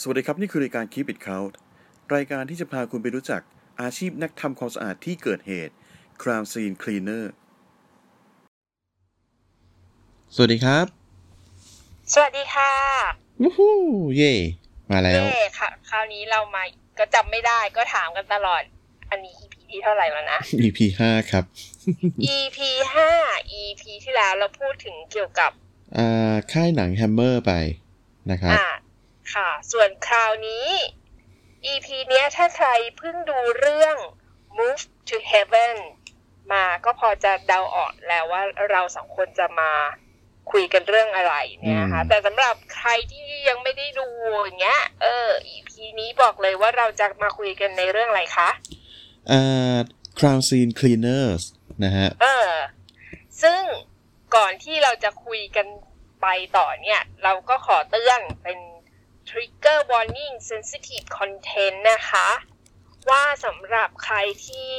สวัสดีครับ นี่คือรายการ Keep It Count รายการที่จะพาคุณไปรู้จักอาชีพนักทำความสะอาดที่เกิดเหตุ Crime Scene Cleaner สวัสดีครับ สวัสดีค่ะวู้ฮู้เย่มาแล้วเย่ค่ะ คราวนี้เรามาก็จำไม่ได้ก็ถามกันตลอด อันนี้ EP ที่เท่าไหร่แล้วนะ EP ห้าครับ EP ห้า EP ที่แล้วเราพูดถึงเกี่ยวกับอ่าค่ายหนัง Hammer ไปนะครับอ่า ค่ะ ส่วนคราวนี้ EP เนี้ยถ้าใครเพิ่งดูเรื่อง Move to Heaven มาก็พอจะเดาออกแล้วว่าเราสองคนจะมาคุยกันเรื่องอะไรเนี่ยนะคะอืมแต่สำหรับใครที่ยังไม่ได้ดูอย่างเงี้ย เออ EP นี้บอกเลยว่าเราจะมาคุยกันในเรื่องอะไรคะอ่า Crime Scene Cleaners นะฮะ เออ ซึ่งก่อนที่เราจะคุยกันไปต่อเนี่ย เราก็ขอเตือนเป็น trigger warning sensitive content นะคะ ว่าสำหรับใครที่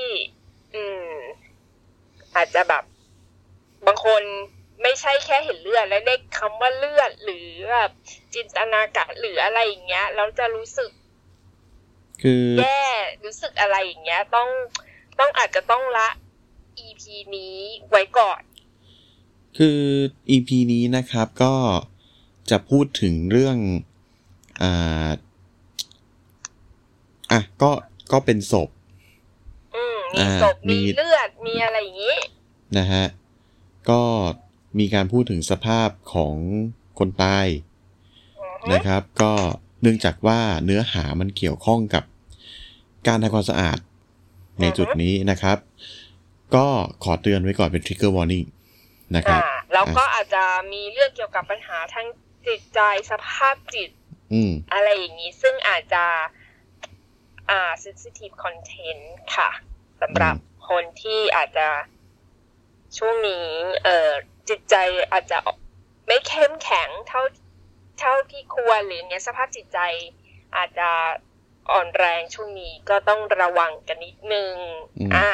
อืมอาจจะแบบ บางคนไม่ใช่แค่เห็นเลือด และได้คำว่าเลือดหรือแบบจินตนาการหรืออะไรอย่างเงี้ยแล้วจะรู้สึก คือแย่รู้สึกอะไรอย่างเงี้ย ต้องต้องอาจจะต้องละ EP นี้ไว้ก่อน คือ EP นี้นะครับก็จะพูดถึงเรื่อง อ่าอะก็ก็เป็นศพอืมมีอ่าศพมีมีเลือดมีอะไรอย่างงี้นะฮะก็มีการพูดถึงสภาพของคนตายอือฮึนะครับ ก็เนื่องจากว่าเนื้อหามันเกี่ยวข้องกับการทำความสะอาดในจุดนี้นะครับ ก็ขอเตือนไว้ก่อนเป็น trigger warning นะครับอ่าแล้วก็อาจจะมีเรื่องเกี่ยวกับปัญหาทางจิตใจสภาพจิต อืมอะไรอย่างนี้ซึ่งอาจจะ อ่า sensitive content ค่ะสำหรับคนที่อาจจะช่วงนี้ เอ่อจิตใจอาจจะไม่เข้มแข็งเท่าเท่าที่ควรหรืออย่างเงี้ยสภาพจิตใจอาจจะอ่อนแรงช่วงนี้ก็ต้องระวังกันนิดนึงอืมอ่า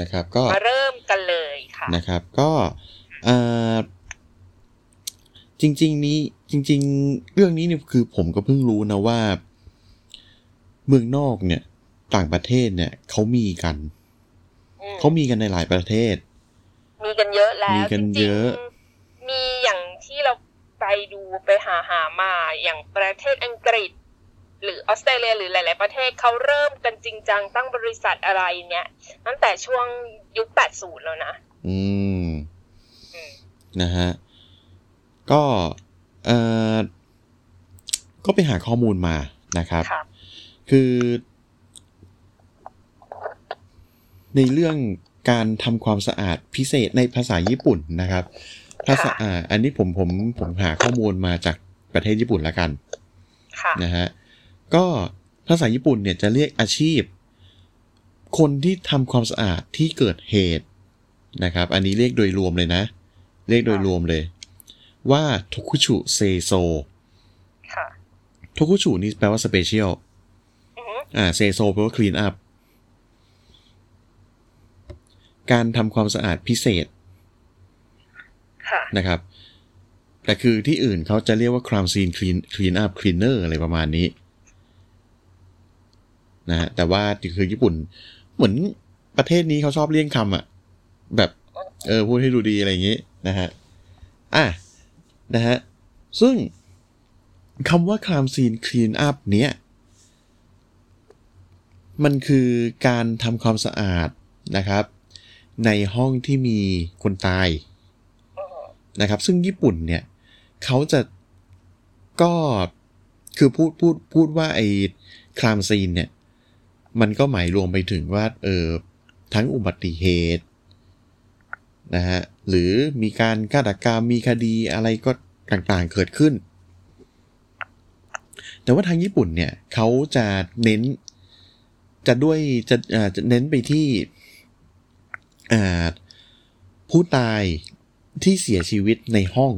นะครับ ก็มาเริ่มกันเลยค่ะนะครับ ก็เอ่อ จริง ๆ นี้จริง ๆ เรื่องนี้เนี่ยคือผมก็เพิ่งรู้นะว่า เมืองนอกเนี่ย ต่างประเทศเนี่ยเขามีกันอืมเขามีกันในหลายประเทศ มีกันเยอะแล้วมีกันจริงๆเยอะ มีอย่างที่เราไปดูไปหาหามาอย่างประเทศอังกฤษ หรือออสเตรเลียหรือหลาย ๆ ประเทศเขาเริ่มกันจริงจังตั้งบริษัทอะไรเนี่ยตั้งแต่ช่วงยุค 80 แล้วนะ อืมอืมนะฮะ ก็เอ่อก็ไปหาข้อมูลมานะครับค่ะคือ ในเรื่องการทำความสะอาดพิเศษในภาษาญี่ปุ่นนะครับภาษาค่ะอ่าอันนี้ผมผมผมหาข้อมูลมาจากประเทศญี่ปุ่นละกันค่ะนะฮะก็ภาษาญี่ปุ่นเนี่ยจะเรียกอาชีพ คนที่ทำความสะอาดที่เกิดเหตุนะครับ อันนี้เรียกโดยรวมเลยนะ เรียกโดยรวมเลย ว่าทคุชุเซโซค่ะ特殊 นี่แปลว่า special อือฮึอ่า 清掃 แปลว่า clean up การทำความสะอาดพิเศษค่ะนะครับ แต่คือที่อื่นเขาจะเรียกว่า crime scene clean clean up cleaner อะไรประมาณนี้นะฮะแต่ว่าคือญี่ปุ่น เหมือนประเทศนี้เขาชอบเลี่ยงคำอะแบบ เออ พูดให้ดูดีอะไรอย่างนี้นะฮะ อะ นะฮะ ซึ่งคำว่า crime scene clean up เนี้ยมันคือการทำความสะอาดนะครับ ในห้องที่มีคนตายนะครับ ซึ่งญี่ปุ่นเนี่ยเขาจะก็คือพูดพูดพูดว่าไอ้ครามซีนเนี่ย มันก็หมายรวมไปถึงว่า เออ ทั้งอุบัติเหตุนะฮะ หรือมีการฆาตกรรมมีคดีอะไรก็ต่างๆเกิดขึ้น แต่ว่าทางญี่ปุ่นเนี่ยเขาจะเน้นจะด้วยจะอ่าจะเน้นไปที่อ่าผู้ตายที่เสียชีวิตในห้อง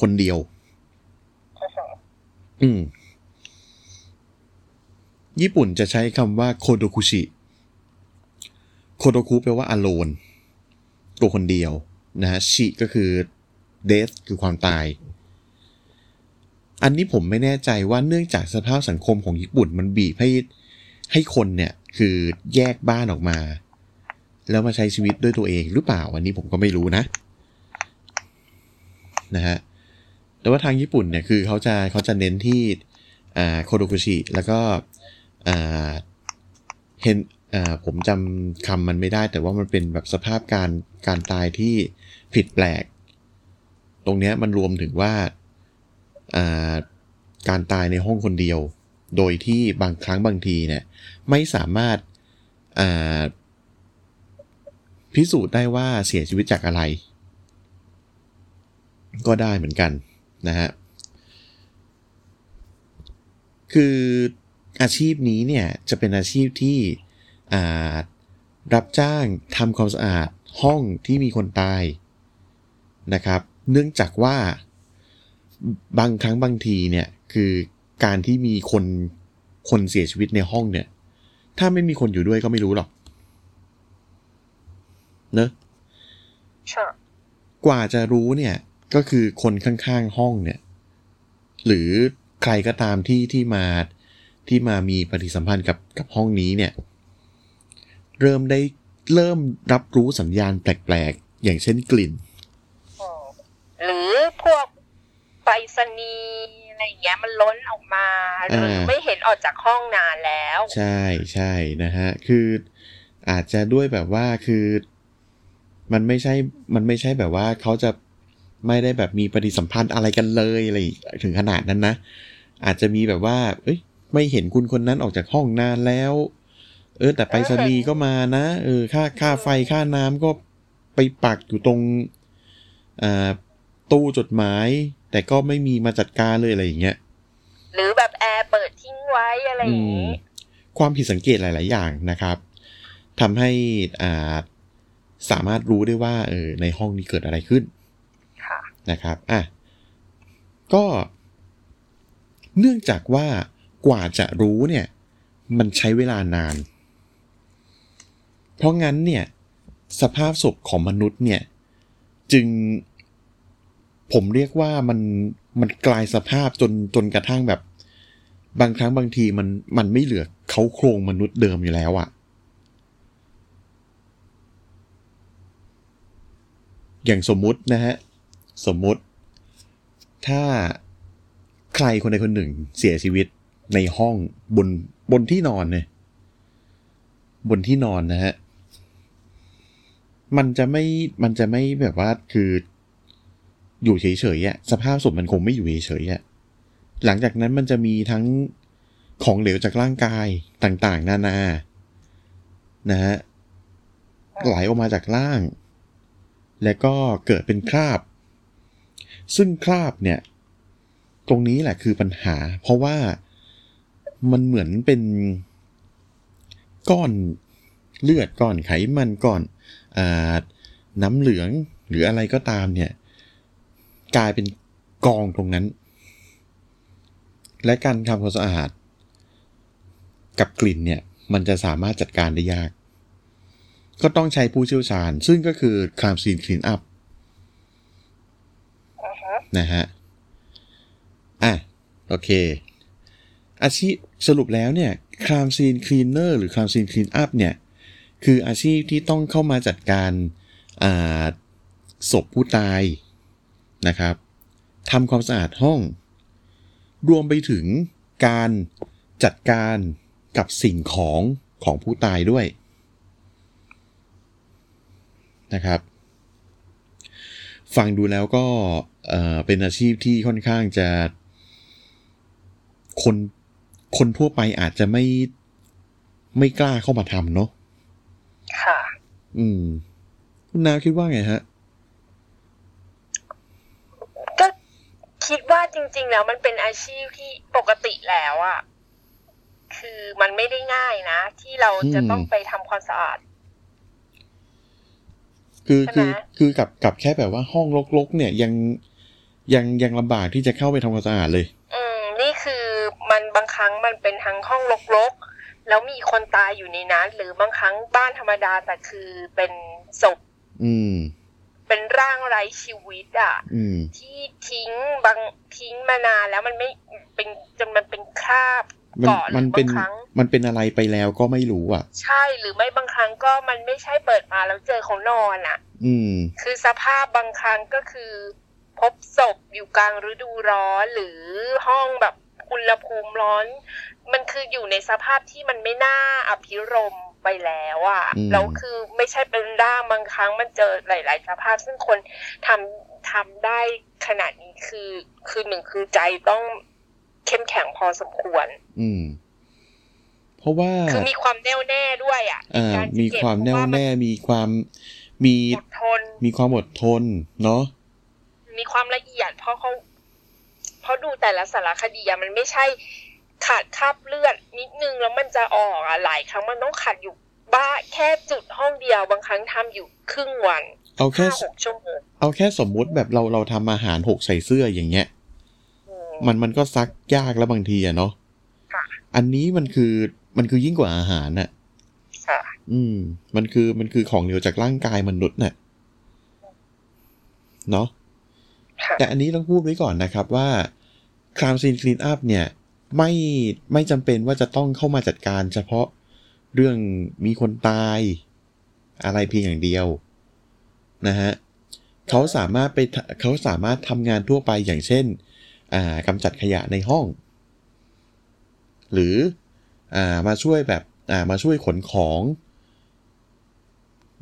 คนเดียวอือฮึอืม ญี่ปุ่นจะใช้คำว่าโคโดคุชิ โคโดคุแปลว่า alone ตัวคนเดียว นะฮะชิก็คือ death คือความตาย อันนี้ผมไม่แน่ใจว่าเนื่องจากสภาพสังคมของญี่ปุ่นมันบีบให้ให้คนเนี่ยคือแยกบ้านออกมา แล้วมาใช้ชีวิตด้วยตัวเองหรือเปล่า อันนี้ผมก็ไม่รู้นะนะฮะแต่ว่าทางญี่ปุ่นเนี่ยคือเขาจะเขาจะเน้นที่โคโดกุชิแล้วก็เห็นผมจำคำมันไม่ได้ แต่ว่ามันเป็นแบบสภาพการการตายที่ ผิดแปลก ตรงนี้มันรวมถึงว่าาการตายในห้องคนเดียว โดยที่บางครั้งบางทีเนี่ยไม่สามารถาพิสูจน์ได้ว่าเสียชีวิตจากอะไร ก็ได้เหมือนกันนะฮะคืออาชีพนี้เนี่ยจะเป็นอาชีพที่รับจ้างทำความสะอาดห้องที่มีคนตาย นะครับ เนื่องจากว่าบางครั้งบางทีเนี่ยคือการที่มีคนคนเสียชีวิตในห้องเนี่ย ถ้าไม่มีคนอยู่ด้วยก็ไม่รู้หรอกเนอะค่ะกว่าจะรู้เนี่ย ก็คือคนข้างๆห้องเนี่ย หรือใครก็ตามที่ที่มาที่มามีปฏิสัมพันธ์กับกับห้องนี้เนี่ย เริ่มได้เริ่มรับรู้สัญญาณแปลกๆ อย่างเช่นกลิ่นอืม หรือพวกไปรษณีอะไรอย่างเงี้ยมันล้นออกมาหรือไม่เห็นออกจากห้องนานแล้ว ใช่ใช่นะฮะ คืออาจจะด้วยแบบว่าคือมันไม่ใช่มันไม่ใช่แบบว่าเขาจะไม่ได้แบบมีปฏิสัมพันธ์อะไรกันเลยอะไรถึงขนาดนั้นนะ อาจจะมีแบบว่า เอ้ย ไม่เห็นคุณคนนั้นออกจากห้องนานแล้ว เออ แต่ไปรษณีก็มานะ เออ ค่าค่าไฟค่าน้ำก็ไปปักอยู่ตรงอ่า ตู้จดหมาย แต่ก็ไม่มีมาจัดการเลยอะไรอย่างเงี้ยหรือแบบแอร์เปิดทิ้งไว้อะไรอย่างอืมนี้ความผิดสังเกตหลาย ๆ อย่างนะครับทำให้อ่าสามารถรู้ได้ว่าเออในห้องนี้เกิดอะไรขึ้นค่ะนะครับอะก็เนื่องจากว่ากว่าจะรู้เนี่ย มันใช้เวลานาน เพราะงั้นเนี่ย สภาพศพของมนุษย์เนี่ย จึง ผมเรียกว่ามันมันกลายสภาพจนจนกระทั่งแบบ บางครั้งบางทีมันมันไม่เหลือเขาโครงมนุษย์เดิมอยู่แล้วอะอย่างสมมุตินะฮะ สมมุติถ้าใครคนใดคนหนึ่งเสียชีวิตในห้องบนบนที่นอนเนี่ยบนที่นอนนะฮะ มันจะไม่มันจะไม่แบบว่าคือ อยู่เฉยๆอะสภาพศพมันคงไม่อยู่เฉยๆอะหลังจากนั้นมันจะมีทั้งของเหลวจากร่างกายต่างๆ นานา นะฮะไหลออกมาจากร่าง แล้วก็เกิดเป็นคราบ ซึ่งคราบเนี่ย ตรงนี้แหละคือปัญหา เพราะว่ามันเหมือนเป็นก้อนเลือดก้อนไขมันก้อนอน้ำเหลืองหรืออะไรก็ตามเนี่ย กลายเป็นกองตรงนั้น และการทำความสะอาด กับกลิ่นเนี่ยมันจะสามารถจัดการได้ยาก ก็ต้องใช้ผู้เชี่ยวชาญ ซึ่งก็คือcrime scene clean up อือฮึนะฮะ อะ โอเค อาชีพสรุปแล้วเนี่ย crime scene cleaner หรือ crime scene clean up เนี่ย คืออาชีพที่ต้องเข้ามาจัดการอ่าศพผู้ตาย นะครับทำความสะอาดห้อง รวมไปถึงการจัดการกับสิ่งของของผู้ตายด้วยนะครับ ฟังดูแล้วก็เอ่อเป็นอาชีพที่ค่อนข้างจะคนคนทั่วไปอาจจะไม่ไม่กล้าเข้ามาทำเนาะค่ะ อืม คุณนาวคิดว่าไงฮะ ก็ คิดว่าจริง ๆ แล้วมันเป็นอาชีพที่ปกติแล้วอะคือมันไม่ได้ง่ายนะ ที่เราจะอืมต้องไปทำความสะอาด คือใช่ไหมคือคือกับกับแค่แบบว่าห้องรกๆเนี่ยยังยังยังลำบากที่จะเข้าไปทำความสะอาดเลย อืม นี่คือมันบางครั้งมันเป็นทั้งห้องรกๆแล้วมีคนตายอยู่ในนั้นหรือบางครั้งบ้านธรรมดาแต่คือเป็นศพอืม เป็นร่างไร้ชีวิตอะอืมที่ทิ้งบางทิ้งมานานแล้วมันไม่เป็นจนมันเป็นคราบมันเกาะหรืมันอเป็บานงครั้งมันเป็นอะไรไปแล้วก็ไม่รู้อะ ใช่หรือไม่บางครั้งก็มันไม่ใช่เปิดมาแล้วเจอเขานอนอะ อืม คือสภาพบางครั้งก็คือ พบศพอยู่กลางฤดูร้อนหรือห้องแบบอุณหภูมิร้อน มันคืออยู่ในสภาพที่มันไม่น่าอภิรมย์ ไปแล้วอะ่ะอืมแล้วคือไม่ใช่เป็นร่างบางครั้งมันเจอหลาย ๆ สภาพ ซึ่งคนทำทำได้ขนาดนี้คือคือหนึ่งคือใจต้องเข้มแข็งพอสมควร อืม เพราะว่าคือมีความแน่วแน่ด้วยอะ่ะอ่าการจะมีเก็บความแน่วเพระแน่มีความมีอดทนมีความอดทน เนาะมีความละเอียดเพราะเขาเพราะดูแต่ละสารคดีอะมันไม่ใช่ ขาดคราบเลือดนิดนึงแล้วมันจะออกอะหลายครั้งมันต้องขัดอยู่บ้าแค่จุดห้องเดียวบางครั้งทำอยู่ครึ่งวันเอาแค่ห้าหกชั่วโมงเอาแค่สมมุติแบบเราเราทำอาหารหกใส่เสื้ออย่างเงี้ยอืมมันมันก็ซักยากแล้วบางทีอะเนาะค่ะอันนี้มันคือมันคือยิ่งกว่าอาหารน่ะค่ะอืม มันคือมันคือของเหลวจากร่างกายมนุษย์น่ะเนาะค่ะแต่อันนี้ต้องพูดไว้ก่อนนะครับว่าครามซีนคลีนอัพเนี่ย ไม่ไม่จำเป็นว่าจะต้องเข้ามาจัดการเฉพาะเรื่องมีคนตายอะไรเพียงอย่างเดียวนะฮะเขาสามารถไปเขาสามารถทำงานทั่วไปอย่างเช่นกำจัดขยะในห้อง หรืออมาช่วยแบบมาช่วยขนของ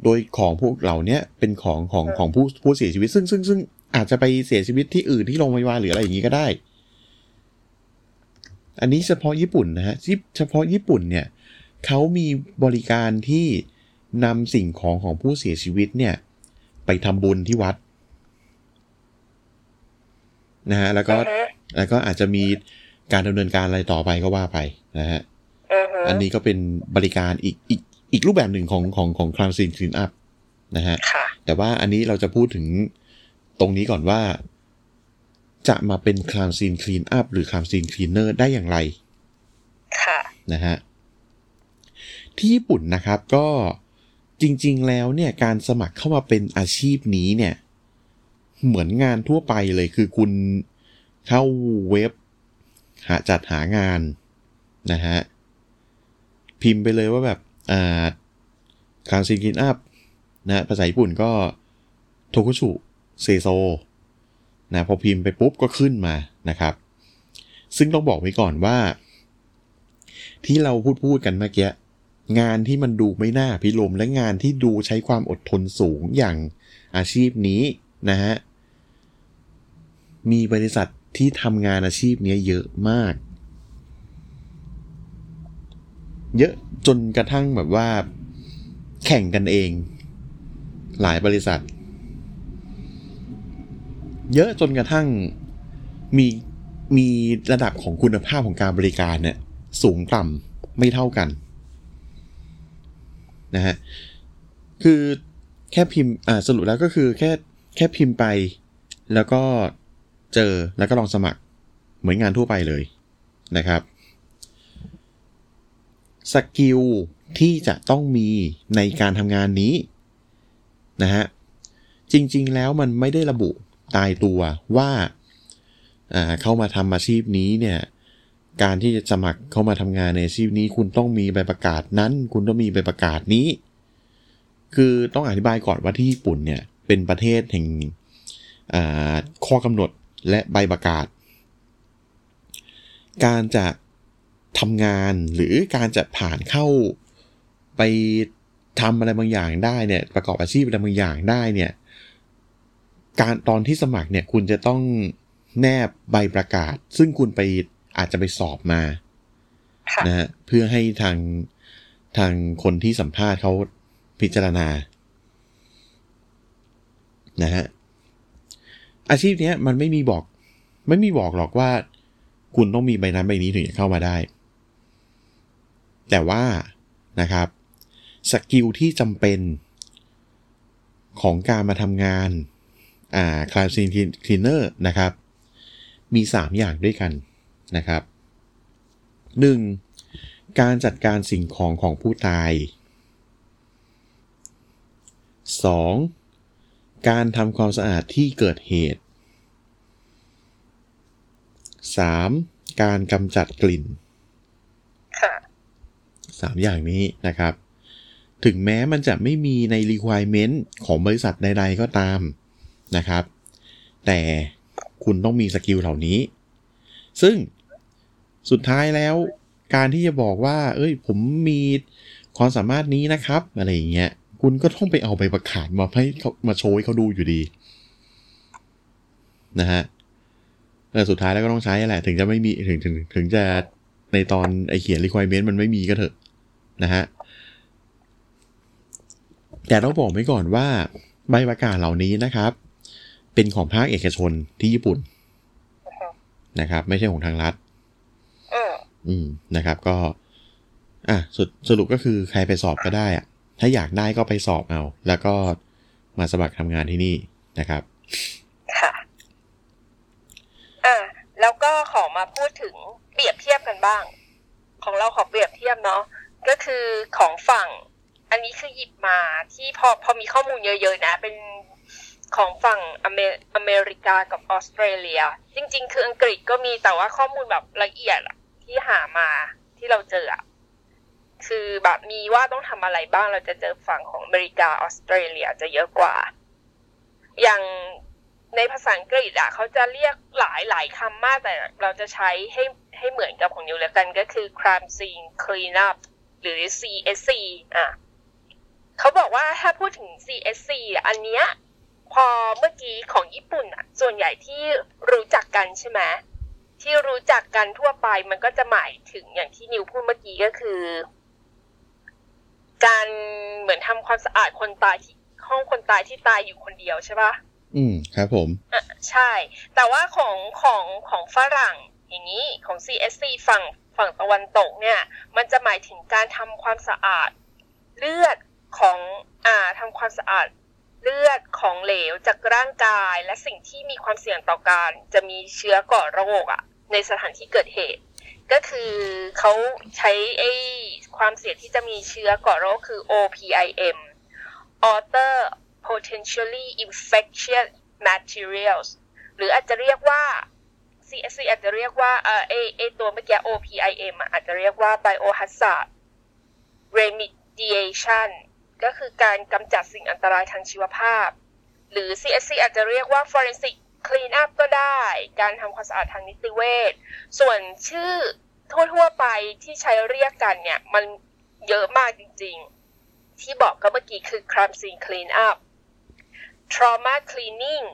โดยของพวกเหล่านี้เป็นของของของผู้ผู้เสียชีวิตซึ่งซึ่งซึ่งอาจจะไปเสียชีวิตที่อื่นที่โรงพยาบาลหรืออะไรอย่างนี้ก็ได้ อันนี้เฉพาะญี่ปุ่นนะฮะที่เฉพาะญี่ปุ่นเนี่ยเขามีบริการที่นำสิ่งของของผู้เสียชีวิตเนี่ย ไปทำบุญที่วัดนะฮะแล้วก็อือฮึแล้วก็อาจจะมีการดำเนินการอะไรต่อไปก็ว่าไปนะฮะอือฮึอันนี้ก็เป็นบริการอีกอีกอีกรูปแบบหนึ่งของของของคลามซีนคลีนอัพนะฮะค่ะแต่ว่าอันนี้เราจะพูดถึงตรงนี้ก่อนว่า จะมาเป็น crime scene clean up หรือ crime scene cleaner ได้อย่างไร ค่ะ นะฮะ ที่ญี่ปุ่นนะครับก็จริง ๆ แล้วเนี่ยการสมัครเข้ามาเป็นอาชีพนี้เนี่ย เหมือนงานทั่วไปเลยคือคุณเข้าเว็บ หาจัดหางานนะฮะ พิมพ์ไปเลยว่าแบบอ่าคาซีกินอัพนะภาษาญี่ปุ่นก็โทคุชุเซโซ นะพอพิมพ์ไปปุ๊บก็ขึ้นมานะครับ ซึ่งต้องบอกไว้ก่อนว่า ที่เราพูดพูดกันเมื่อกี้งานที่มันดูไม่น่าพิลมและงานที่ดูใช้ความอดทนสูงอย่างอาชีพนี้นะฮะมีบริษัทที่ทำงานอาชีพเนี้ยเยอะมาก เยอะจนกระทั่งแบบว่า แข่งกันเอง หลายบริษัท เยอะจนกระทั่งมีมีระดับของคุณภาพของการบริการเนี่ย สูงต่ำไม่เท่ากันนะฮะคือแค่พิมพ์อ่าสรุปแล้วก็คือแค่แค่พิมพ์ไป แล้วก็เจอแล้วก็ลองสมัครเหมือนงานทั่วไปเลยนะครับสกิลที่จะต้องมีในการทำงานนี้นะฮะจริงๆแล้วมันไม่ได้ระบุ ตายตัวว่าเข้ามาทำอาชีพนี้เนี่ยการที่จะสมัครเข้ามาทำงานในอาชีพนี้ คุณต้องมีใบประกาศนั้น คุณต้องมีใบประกาศนี้ คือต้องอธิบายก่อนว่าที่ญี่ปุ่นเนี่ยเป็นประเทศแห่งข้อกำหนดและใบประกาศ การจะทำงานหรือการจะผ่านเข้าไปทำอะไรบางอย่างได้เนี่ยประกอบอาชีพอะไรบางอย่างได้เนี่ย การตอนที่สมัครเนี่ยคุณจะต้องแนบใบประกาศ ซึ่งคุณไปอาจจะไปสอบมาค่ะนะฮะเพื่อให้ทางทางคนที่สัมภาษณ์เขาพิจารณานะฮะอาชีพเนี้ยมันไม่มีบอก ไม่มีบอกหรอกว่า คุณต้องมีใบนั้นใบนี้ถึงจะเข้ามาได้ แต่ว่านะครับ skill ที่จำเป็นของการมาทำงาน อ่า crime scene cleaner นะครับ มี 3 อย่างด้วยกันนะครับ 1. การจัดการสิ่งของของผู้ตาย 2. การทำความสะอาดที่เกิดเหตุ 3. การกำจัดกลิ่นค่ะ3อย่างนี้นะครับ ถึงแม้มันจะไม่มีใน requirement ของบริษัทใดๆก็ตาม นะครับ แต่คุณต้องมีสกิลเหล่านี้ ซึ่งสุดท้ายแล้วการที่จะบอกว่า เอ้ย ผมมีความสามารถนี้นะครับ อะไรอย่างเงี้ย คุณก็ต้องไปเอาใบประกาศมาให้เขามาโชว์ให้เขาดูอยู่ดีนะฮะแต่สุดท้ายแล้วก็ต้องใช้แหละ ถึงจะไม่มีถึงถึงถึงจะในตอนไอเขียน requirement มันไม่มีก็เถอะนะฮะ แต่ต้องบอกไว้ก่อนว่าใบประกาศเหล่านี้นะครับ เป็นของภาคเอกชนที่ญี่ปุ่นนะครับ ไม่ใช่ของทางรัฐอืมอืมนะครับ ก็ อะสรุปสรุปก็คือใครไปสอบก็ได้อะถ้าอยากได้ก็ไปสอบเอา แล้วก็มาสมัครทำงานที่นี่นะครับค่ะอ่าแล้วก็ขอมาพูดถึงเปรียบเทียบกันบ้าง ของเราขอเปรียบเทียบเนาะก็คือของฝั่ง อันนี้คือหยิบมาที่พอพอมีข้อมูลเยอะๆนะ เป็น ของฝั่งอเมอเมริกากับออสเตรเลีย จริง ๆ คืออังกฤษก็มีแต่ว่าข้อมูลแบบละเอียดที่หามาที่เราเจอคือแบบมีว่าต้องทำอะไรบ้างเราจะเจอฝั่งของอเมริกาออสเตรเลียจะเยอะกว่า อย่างในภาษาอังกฤษอะเขาจะเรียกหลายหลายคำมากแต่เราจะใช้ให้ให้เหมือนกับของนิวแล้วกันก็คือ crime scene cleanup หรือ CSC อะเขาบอกว่าถ้าพูดถึง CSC อะอันเนี้ย พอเมื่อกี้ของญี่ปุ่นอะส่วนใหญ่ที่รู้จักกันใช่ไหมที่รู้จักกันทั่วไปมันก็จะหมายถึงอย่างที่นิวพูดเมื่อกี้ก็คือ การเหมือนทำความสะอาดคนตายที่ห้องคนตายที่ตายอยู่คนเดียวใช่ปะอืมครับผมอะใช่ แต่ว่าของของของฝรั่งอย่างนี้ของ CSC ฝั่งฝั่งตะวันตกเนี่ย มันจะหมายถึงการทำความสะอาดเลือดของอ่าทำความสะอาด เลือดของเหลวจากร่างกาย และสิ่งที่มีความเสี่ยงต่อการ จะมีเชื้อก่อโรคอะในสถานที่เกิดเหตุ ก็คือเขาใช้ไอ้ความเสี่ยงที่จะมีเชื้อก่อโรคคือ OPIM Other Potentially Infectious Materials หรืออาจจะเรียกว่า CSC อาจจะเรียกว่าเออไอไอตัวเมื่อกี้ OPIM อะอาจจะเรียกว่า Biohazard Remediation ก็คือการกำจัดสิ่งอันตรายทางชีวภาพ หรือ CSC อาจจะเรียกว่า Forensic Clean Up ก็ได้ การทำความสะอาดทางนิติเวชส่วนชื่อทั่วๆไปที่ใช้เรียกกันเนี่ย มันเยอะมากจริงๆ ที่บอกก็เมื่อกี้คือ Crime Scene Clean Up Trauma Cleaning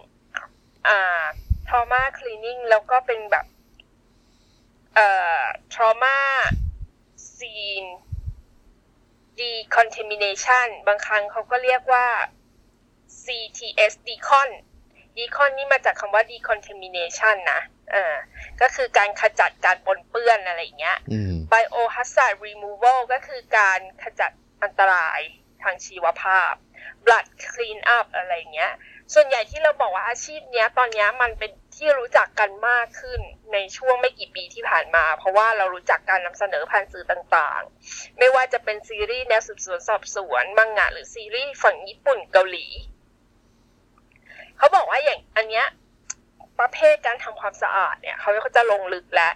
อ่า Trauma Cleaning แล้วก็เป็นแบบเอ่อ Trauma Scene Decontamination บางครั้งเขาก็เรียกว่า CTS Decon Decon นี่มาจากคำว่า decontamination นะเออก็คือการขจัดการปนเปื้อนอะไรอย่างเงี้ยอืม biohazard removal ก็คือการขจัดอันตรายทางชีวภาพ blood clean up อะไรอย่างเงี้ย ส่วนใหญ่ที่เราบอกว่าอาชีพเนี้ยตอนเนี้ยมันเป็นที่รู้จักกันมากขึ้นในช่วงไม่กี่ปีที่ผ่านมา เพราะว่าเรารู้จักการนำเสนอผ่านสื่อต่างๆ ไม่ว่าจะเป็นซีรีส์แนวสืบสวนสอบสวนมังงะหรือซีรีส์ฝั่งญี่ปุ่นเกาหลี เขาบอกว่าอย่างอันเนี้ยประเภทการทำความสะอาดเนี่ยเขาก็จะลงลึกแล้ว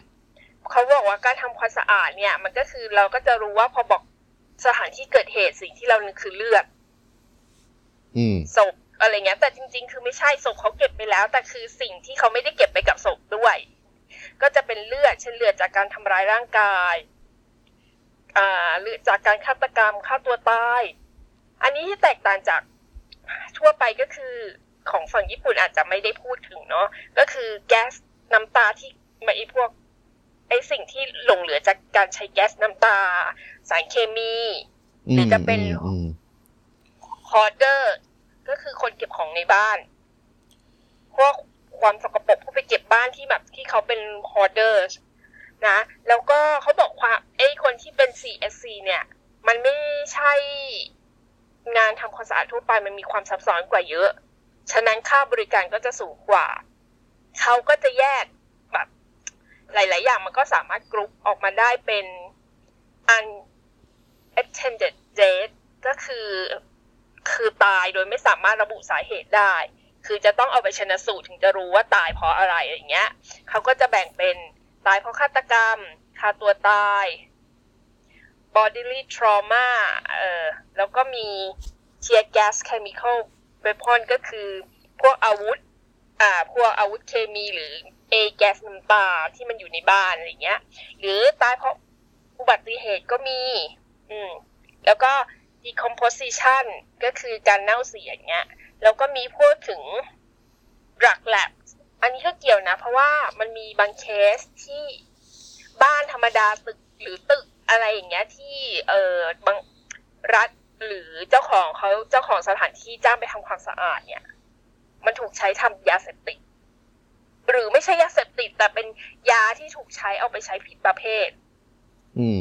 เขาบอกว่าการทำความสะอาดเนี่ย มันก็คือเราก็จะรู้ว่าพอบอกสถานที่เกิดเหตุสิ่งที่เรานึกคือเลือดอืมศพ อะไรเงี้ยแต่จริง ๆ คือไม่ใช่ศพเขาเก็บไปแล้ว แต่คือสิ่งที่เขาไม่ได้เก็บไปกับศพด้วย ก็จะเป็นเลือดเช่นเลือดจากการทำร้ายร่างกายอ่าเลือดจากการฆาตกรรมฆ่าตัวตายอันนี้ที่แตกต่างจากทั่วไปก็คือของฝั่งญี่ปุ่นอาจจะไม่ได้พูดถึงเนาะก็คือแก๊สน้ำตาที่มาไอพวกไอสิ่งที่หลงเหลือจากการใช้แก๊สน้ำตา สารเคมีอืมหรือจะเป็นอืม hoarder ก็คือคนเก็บของในบ้านพวกความสกปรกพวกไปเก็บบ้านที่แบบที่เขาเป็น hoarder นะ แล้วก็เขาบอกความไอ้คนที่เป็น CSC เนี่ย มันไม่ใช่งานทำความสะอาดทั่วไปมันมีความซับซ้อนกว่าเยอะ ฉะนั้นค่าบริการก็จะสูงกว่า เขาก็จะแยกแบบหลาย ๆ อย่างมันก็สามารถกรุ๊ปออกมาได้เป็น unattended death ก็คือ คือตายโดยไม่สามารถระบุสาเหตุได้ คือจะต้องเอาไปชนะสูตรถึงจะรู้ว่าตายเพราะอะไรอย่างเงี้ยเขาก็จะแบ่งเป็นตายเพราะฆาตกรรมฆ่าตัวตาย bodily trauma เออแล้วก็มี tear gas chemical weapon ก็คือพวกอาวุธ อ่า พวกอาวุธเคมีหรือเอแก๊สน้ำตาที่มันอยู่ในบ้านอะไรเงี้ย หรือตายเพราะอุบัติเหตุก็มี อืม แล้วก็ decomposition ก็คือการเน่าเสียอย่างเงี้ยแล้วก็มีพูดถึง drug lab อันนี้ก็เกี่ยวนะ เพราะว่ามันมีบางเคสที่บ้านธรรมดาตึกหรือตึกอะไรอย่างเงี้ยที่เออบางรัฐหรือเจ้าของเขาเจ้าของสถานที่จ้างไปทำความสะอาดเนี่ย มันถูกใช้ทำยาเสพติด หรือไม่ใช่ยาเสพติด แต่เป็นยาที่ถูกใช้เอาไปใช้ผิดประเภท อืม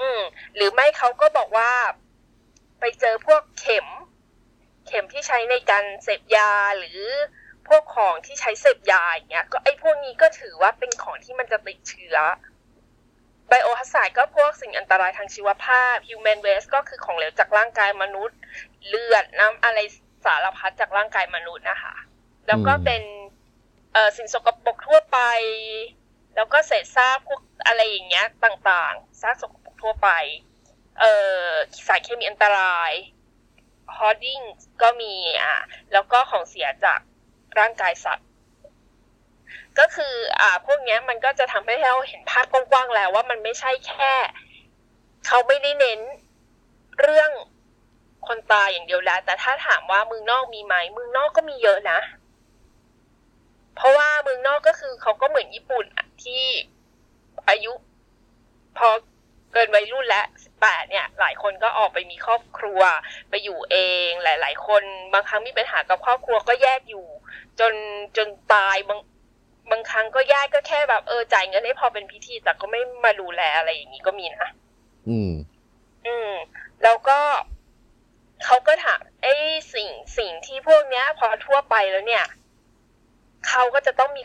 อืม หรือไม่เขาก็บอกว่า ไปเจอพวกเข็ม เข็มที่ใช้ในการเสพยาหรือพวกของที่ใช้เสพยาอย่างเงี้ย ก็ไอ้พวกนี้ก็ถือว่าเป็นของที่มันจะติดเชื้อไบโอฮัสไซด์ก็พวกสิ่งอันตรายทางชีวภาพ human waste ก็คือของเหลวจากร่างกายมนุษย์ เลือดน้ำอะไรสารพัดจากร่างกายมนุษย์นะคะ แล้วก็เป็นเอ่อสิ่งสกปรกทั่วไป แล้วก็เศษซากพวกอะไรอย่างเงี้ยต่างๆซากสกปรกทั่วไป เอ่อสารเคมีอันตราย hoarding ก็มีอะแล้วก็ของเสียจากร่างกายสัตว์ ก็คืออ่าพวกเนี้ยมันก็จะทำให้เราเห็นภาพกว้างๆแล้วว่ามันไม่ใช่แค่ เขาไม่ได้เน้นเรื่องคนตายอย่างเดียวแล้ว แต่ถ้าถามว่าเมืองนอกมีไหมเมืองนอกก็มีเยอะนะ เพราะว่าเมืองนอกก็คือเขาก็เหมือนญี่ปุ่นที่อายุ พอ เกินวัยรุ่นและสิบแปดเนี่ยหลายคนก็ออกไปมีครอบครัวไปอยู่เองหลาย ๆ คนบางครั้งมีปัญหากับครอบครัวก็แยกอยู่ จนจนตายบางบางครั้งก็แยกก็แค่แบบเออจ่ายเงินให้พอเป็นพิธีแต่ก็ไม่มาดูแลอะไรอย่างนี้ก็มีนะอืม อืม แล้วก็เขาก็ถามไอ้สิ่งสิ่งที่พวกเนี้ย พอทั่วไปแล้วเนี่ยเขาก็จะต้องมี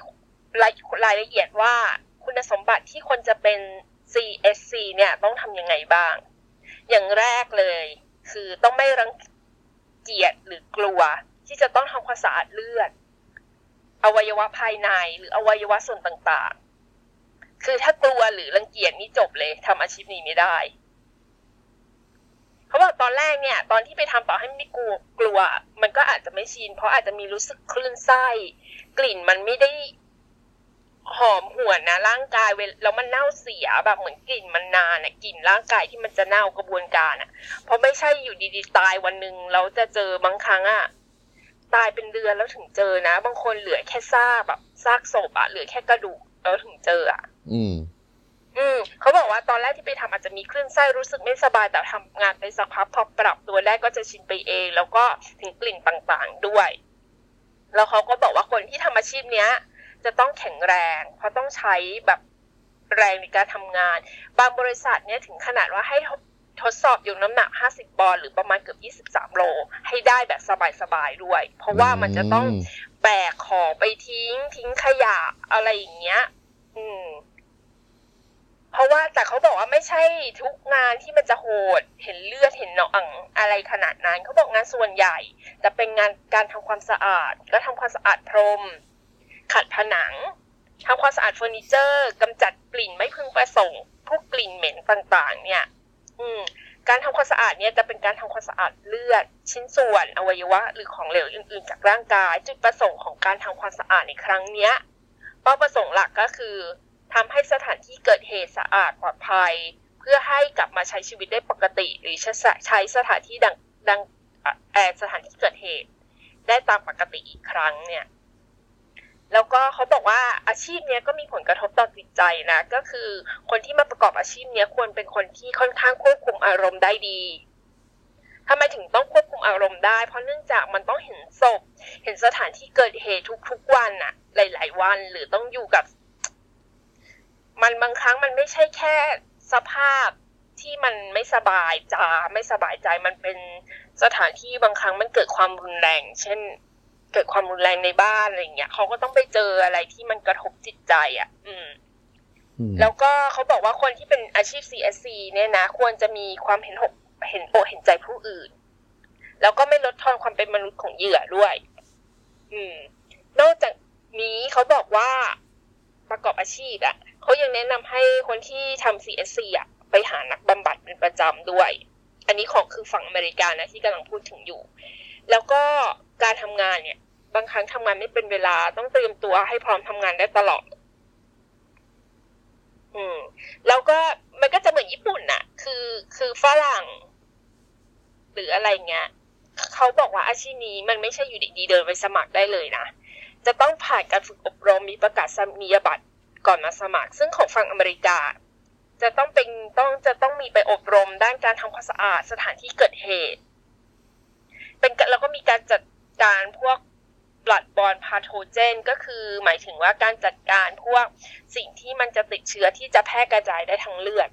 รายรายละเอียดว่าคุณสมบัติที่คนจะเป็น CSC เนี่ยต้องทำยังไงบ้าง อย่างแรกเลย คือต้องไม่รังเกียจหรือกลัว ที่จะต้องทำความสะอาดเลือด อวัยวะภายในหรืออวัยวะส่วนต่างๆ คือถ้ากลัวหรือรังเกียจนี่จบเลยทำอาชีพนี้ไม่ได้เขาบอกตอนแรกเนี่ย ตอนที่ไปทำต่อให้ไม่กลัวกลัว มันก็อาจจะไม่ชินเพราะอาจจะมีรู้สึกคลื่นไส้ กลิ่นมันไม่ได้ หอมหวนนะร่างกายเวลแล้วมันเน่าเสียแบบเหมือนกลิ่นมันนานอะกลิ่นร่างกายที่มันจะเน่ากระบวนการอะเพราะไม่ใช่อยู่ดีๆตายวันหนึ่งเราจะเจอบางครั้งอะตายเป็นเดือนแล้วถึงเจอนะ บางคนเหลือแค่ซากแบบซากศพอะเหลือแค่กระดูกแล้วถึงเจออะอืม อืมเขาบอกว่าตอนแรกที่ไปทำอาจจะมีคลื่นไส้รู้สึกไม่สบายแต่ทำงานไปสักพักพอปรับตัวได้ก็จะชินไปเอง แล้วก็ถึงกลิ่นต่างๆด้วย แล้วเขาก็บอกว่าคนที่ทำอาชีพเนี้ย จะต้องแข็งแรง เพราะต้องใช้แบบแรงในการทำงาน บางบริษัทเนี้ยถึงขนาดว่าให้ทดสอบยกน้ำหนัก 50 ปอนด์หรือประมาณเกือบ 23 โล ให้ได้แบบสบายๆด้วย เพราะว่ามันจะต้องแบกของไปทิ้ง ทิ้งขยะอะไรอย่างเงี้ย อืม เพราะว่าแต่เขาบอกว่าไม่ใช่ทุกงานที่มันจะโหด เห็นเลือดเห็นหนองอะไรขนาดนั้นเขาบอกงานส่วนใหญ่จะเป็นงานการทำความสะอาด ก็ทำความสะอาดพรม ขัดผนังทำความสะอาดเฟอร์นิเจอร์กำจัดกลิ่นไม่พึงประสงค์พวกกลิ่นเหม็นต่างๆ เนี่ย อืม การทำความสะอาดเนี่ยจะเป็นการทำความสะอาดเลือด ชิ้นส่วนอวัยวะ หรือของเหลวอื่นๆ จากร่างกาย จุดประสงค์ของการทำความสะอาดในครั้งเนี้ยเป้าประสงค์หลักก็คือทำให้สถานที่เกิดเหตุสะอาดปลอดภัย เพื่อให้กลับมาใช้ชีวิตได้ปกติ หรือใช้สถานที่ดังดังแอสถานที่เกิดเหตุ ได้ตามปกติอีกครั้งเนี่ย แล้วก็เขาบอกว่าอาชีพเนี้ยก็มีผลกระทบต่อจิตใจนะ ก็คือคนที่มาประกอบอาชีพเนี้ยควรเป็นคนที่ค่อนข้างควบคุมอารมณ์ได้ดีทำไมถึงต้องควบคุมอารมณ์ได้ เพราะเนื่องจากมันต้องเห็นศพ เห็นสถานที่เกิดเหตุทุกๆวันอะหลาย ๆ วันหรือต้องอยู่กับ มันบางครั้งมันไม่ใช่แค่สภาพที่มันไม่สบายใจไม่สบายใจมันเป็นสถานที่บางครั้งมันเกิดความรุนแรง เช่น เกิดความรุนแรงในบ้านอะไรเงี้ยเขาก็ต้องไปเจออะไรที่มันกระทบจิตใจอะ อืม แล้วก็เขาบอกว่าคนที่เป็นอาชีพ CSC เนี่ยนะ ควรจะมีความเห็นหกเห็นอกเห็นใจผู้อื่น แล้วก็ไม่ลดทอนความเป็นมนุษย์ของเหยื่อด้วย อืม นอกจากนี้เขาบอกว่าประกอบอาชีพอะเขายังแนะนำให้คนที่ทำ CSC อะ ไปหานักบำบัดเป็นประจำด้วย อันนี้ของคือฝั่งอเมริกานะที่กำลังพูดถึงอยู่ แล้วก็การทำงานเนี่ย บางครั้งทำงานไม่เป็นเวลาต้องเตรียมตัวให้พร้อมทำงานได้ตลอด อืม แล้วก็มันก็จะเหมือนญี่ปุ่นน่ะ คือคือฝรั่ง หรืออะไรเงี้ยเขาบอกว่าอาชีพนี้มันไม่ใช่อยู่ดีๆเดินไปสมัครได้เลยนะ จะต้องผ่านการฝึกอบรมมีประกาศนียบัตรก่อนมาสมัคร ซึ่งของฝั่งอเมริกา จะต้องเป็นต้องจะต้องมีไปอบรมด้านการทำความสะอาดสถานที่เกิดเหตุ เป็นแล้วก็มีการจัดการพวก บลัดบอลพาโทเจนก็คือหมายถึงว่าการจัดการพวกสิ่งที่มันจะติดเชื้อที่จะแพร่กระจายได้ทางเลือด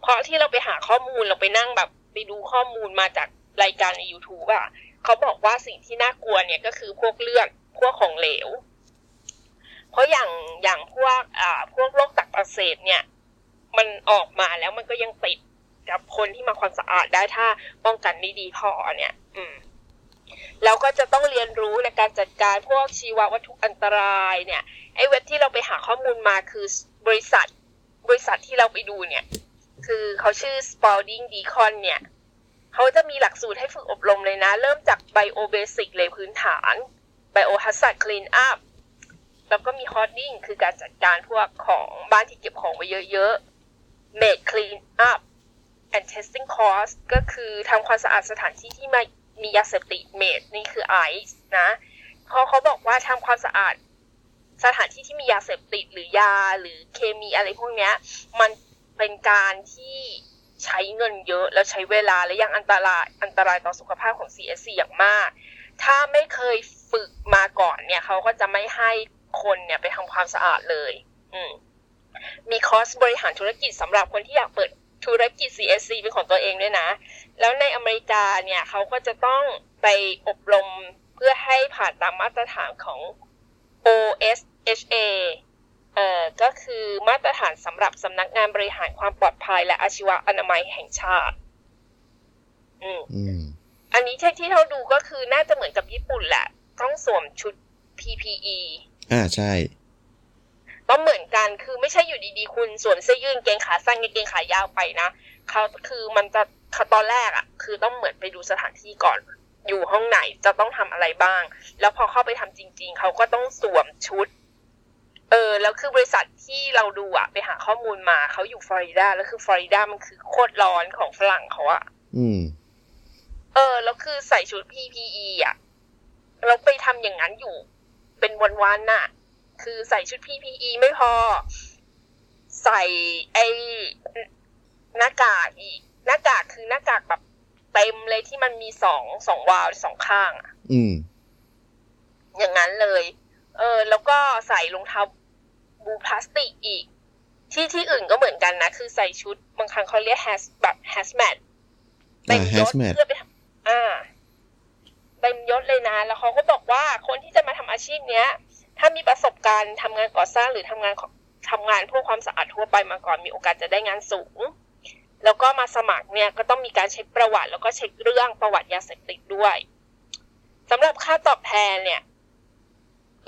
เพราะที่เราไปหาข้อมูลเราไปนั่งแบบไปดูข้อมูลมาจากรายการใน YouTube อะเขาบอกว่าสิ่งที่น่ากลัวเนี่ยก็คือพวกเลือดพวกของเหลว เพราะอย่างอย่างพวกอ่าพวกโรคตับอักเสบเนี่ย มันออกมาแล้วมันก็ยังติดกับคนที่มาความสะอาดได้ถ้าป้องกันไม่ดีพอเนี่ย อืม แล้วก็จะต้องเรียนรู้ในการจัดการพวกชีววัตถุอันตรายเนี่ยไอ้เว็บที่เราไปหาข้อมูลมาคือบริษัท บริษัทที่เราไปดูเนี่ย คือเขาชื่อ Spalding Decon เนี่ยเขาจะมีหลักสูตรให้ฝึกอบรมเลยนะ เริ่มจาก Bio Basic เลยพื้นฐาน Bio Hazard Clean Up แล้วก็มี Hoarding คือการจัดการพวกของบ้านที่เก็บของไว้เยอะๆ Make Clean Up and Testing Course ก็คือทำความสะอาดสถานที่ที่มา มียาเสพติด Made นี่คือ ICE นะพอเขาบอกว่าทำความสะอาดสถานที่ที่มียาเสพติดหรือยาหรือเคมีอะไรพวกเนี้ย มันเป็นการที่ใช้เงินเยอะแล้วใช้เวลาและยังอันตรายอันตรายต่อสุขภาพของ CSC อย่างมาก ถ้าไม่เคยฝึกมาก่อนเนี่ยเขาก็จะไม่ให้คนเนี่ยไปทำความสะอาดเลย อืมมีคอร์สบริหารธุรกิจสำหรับคนที่อยากเปิด ธุรกิจ CSC เป็นของตัวเองด้วยนะ แล้วในอเมริกาเนี่ยเขาก็จะต้องไปอบรมเพื่อให้ผ่านตามมาตรฐานของ OSHA เอ่อก็คือมาตรฐานสำหรับสำนักงานบริหารความปลอดภัย และอาชีวะอนามัยแห่งชาติ อืมอืมอันนี้ที่ที่เราดูก็คือน่าจะเหมือนกับญี่ปุ่นแหละ ต้องสวมชุด PPE อ่าใช่ ต้องเหมือนกันคือไม่ใช่อยู่ดีๆ คุณสวมเสื้อยืดกางเกงขาสั้นกางเกงขายาวไปนะเขาคือมันจะเขาตอนแรกอะ่ะคือต้องเหมือนไปดูสถานที่ก่อน อยู่ห้องไหนจะต้องทำอะไรบ้าง แล้วพอเข้าไปทำจริง ๆเขาก็ต้องสวมชุด เออแล้วคือบริษัทที่เราดูอะไปหาข้อมูลมาเขาอยู่ฟลอริดาแล้วคือฟลอริดามันคือโคตรร้อนของฝรั่งเขาอะอืม เออ แล้วคือใส่ชุด PPE อะเราไปทำอย่างนั้นอยู่ เป็นวันๆน่ะ คือใส่ชุด PPE ไม่พอ ใส่ไอ้หน้ากากอีก หน้ากากคือหน้ากากแบบเต็มเลยที่มันมีสองสองวาล์วสองข้างอะอืม อย่างนั้นเลย เออ แล้วก็ใส่รองเท้าบูพลาสติกอีก ที่ที่อื่นก็เหมือนกันนะ คือใส่ชุด บางครั้งเขาเรียก has แบบ hazmat เต็มยศ hazmat เพื่อไปทำอ่าเต็มยศเลยนะ แล้วเขาก็บอกว่าคนที่จะมาทำอาชีพเนี้ย ถ้ามีประสบการณ์ทำงานก่อสร้างหรือทำงานของทำงานพวกความสะอาดทั่วไปมาก่อนมีโอกาสจะได้งานสูง แล้วก็มาสมัครเนี่ยก็ต้องมีการเช็คประวัติ แล้วก็เช็คเรื่องประวัติยาเสพติดด้วยสำหรับค่าตอบแทนเนี่ย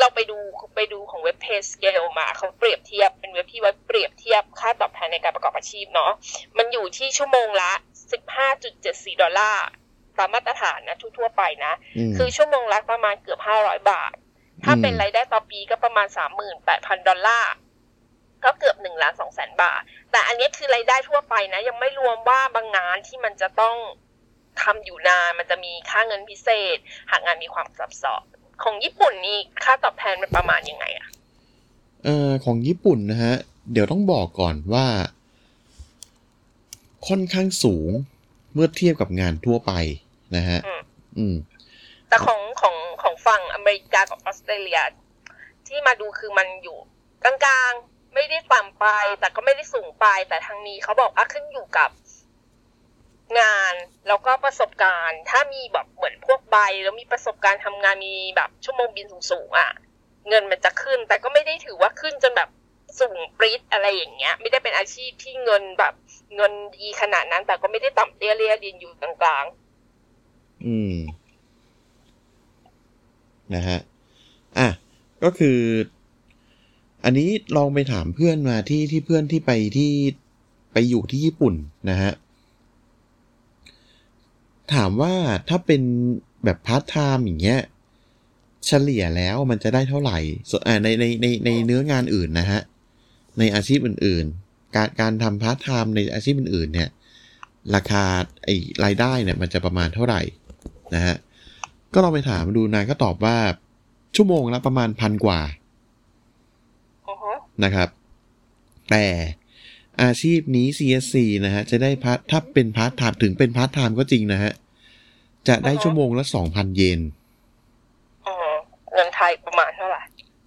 เราไปดูไปดูของเว็บเพจสเกลมาเขาเปรียบเทียบเป็นเว็บที่ไว้เปรียบเทียบค่าตอบแทนในการประกอบอาชีพเนาะมันอยู่ที่ชั่วโมงละ15.74ดอลลาร์ตามมาตรฐานนะทั่วๆไปนะอืมคือชั่วโมงละประมาณเกือบ500บาท ถ้าอืมเป็นรายได้ต่อปีก็ประมาณ38,000ดอลลาร์ก็เกือบ1ล้าน2แสนบาท แต่อันนี้คือรายได้ทั่วไปนะ ยังไม่รวมว่าบางงานที่มันจะต้องทำอยู่นานมันจะมีค่าเงินพิเศษ หากงานมีความซับซ้อนของญี่ปุ่นนี่ค่าตอบแทนมันประมาณยังไงอะเอ่อของญี่ปุ่นนะฮะ เดี๋ยวต้องบอกก่อนว่า ค่อนข้างสูงเมื่อเทียบกับงานทั่วไปนะฮะ อืมอืม แต่ของของของฝั่งอเมริกากับออสเตรเลีย ที่มาดูคือมันอยู่กลางๆ ไม่ได้ต่ำไป แต่ก็ไม่ได้สูงไป แต่ทางนี้เขาบอกว่าขึ้นอยู่กับงานแล้วก็ประสบการณ์ ถ้ามีแบบเหมือนพวกใบ แล้วมีประสบการณ์ทำงานมีแบบชั่วโมงบินสูงๆอะ เงินมันจะขึ้น แต่ก็ไม่ได้ถือว่าขึ้นจนแบบสูงปรี๊ดอะไรอย่างเงี้ย ไม่ได้เป็นอาชีพที่เงินแบบ เงินดีขนาดนั้น แต่ก็ไม่ได้ต่ำเตี้ยเรียดินอยู่กลางๆอืม นะฮะ อะ ก็คือ อันนี้ลองไปถามเพื่อนมาที่ที่เพื่อนที่ไปที่ไปอยู่ที่ญี่ปุ่นนะฮะ ถามว่าถ้าเป็นแบบพาร์ทไทม์อย่างเงี้ย เฉลี่ยแล้วมันจะได้เท่าไหร่ส่วนในในในในเนื้องานอื่นนะฮะ ในอาชีพอื่น ๆ การการทำพาร์ทไทม์ในอาชีพอื่น ๆ เนี่ย ราคาไอ้รายได้เนี่ยมันจะประมาณเท่าไหร่นะฮะ ก็ลองไปถามดูนายก็ตอบว่า ชั่วโมงละประมาณพันกว่าอือฮึนะครับ แต่อาชีพนี้ CSC นะฮะ จะได้ part ถ้าเป็นพาร์ทไทม์ถึงเป็นพาร์ทไทม์ก็จริงนะฮะ จะได้ชั่วโมงละสองพันเยนอืมเงินไทยประมาณเท่าไหร่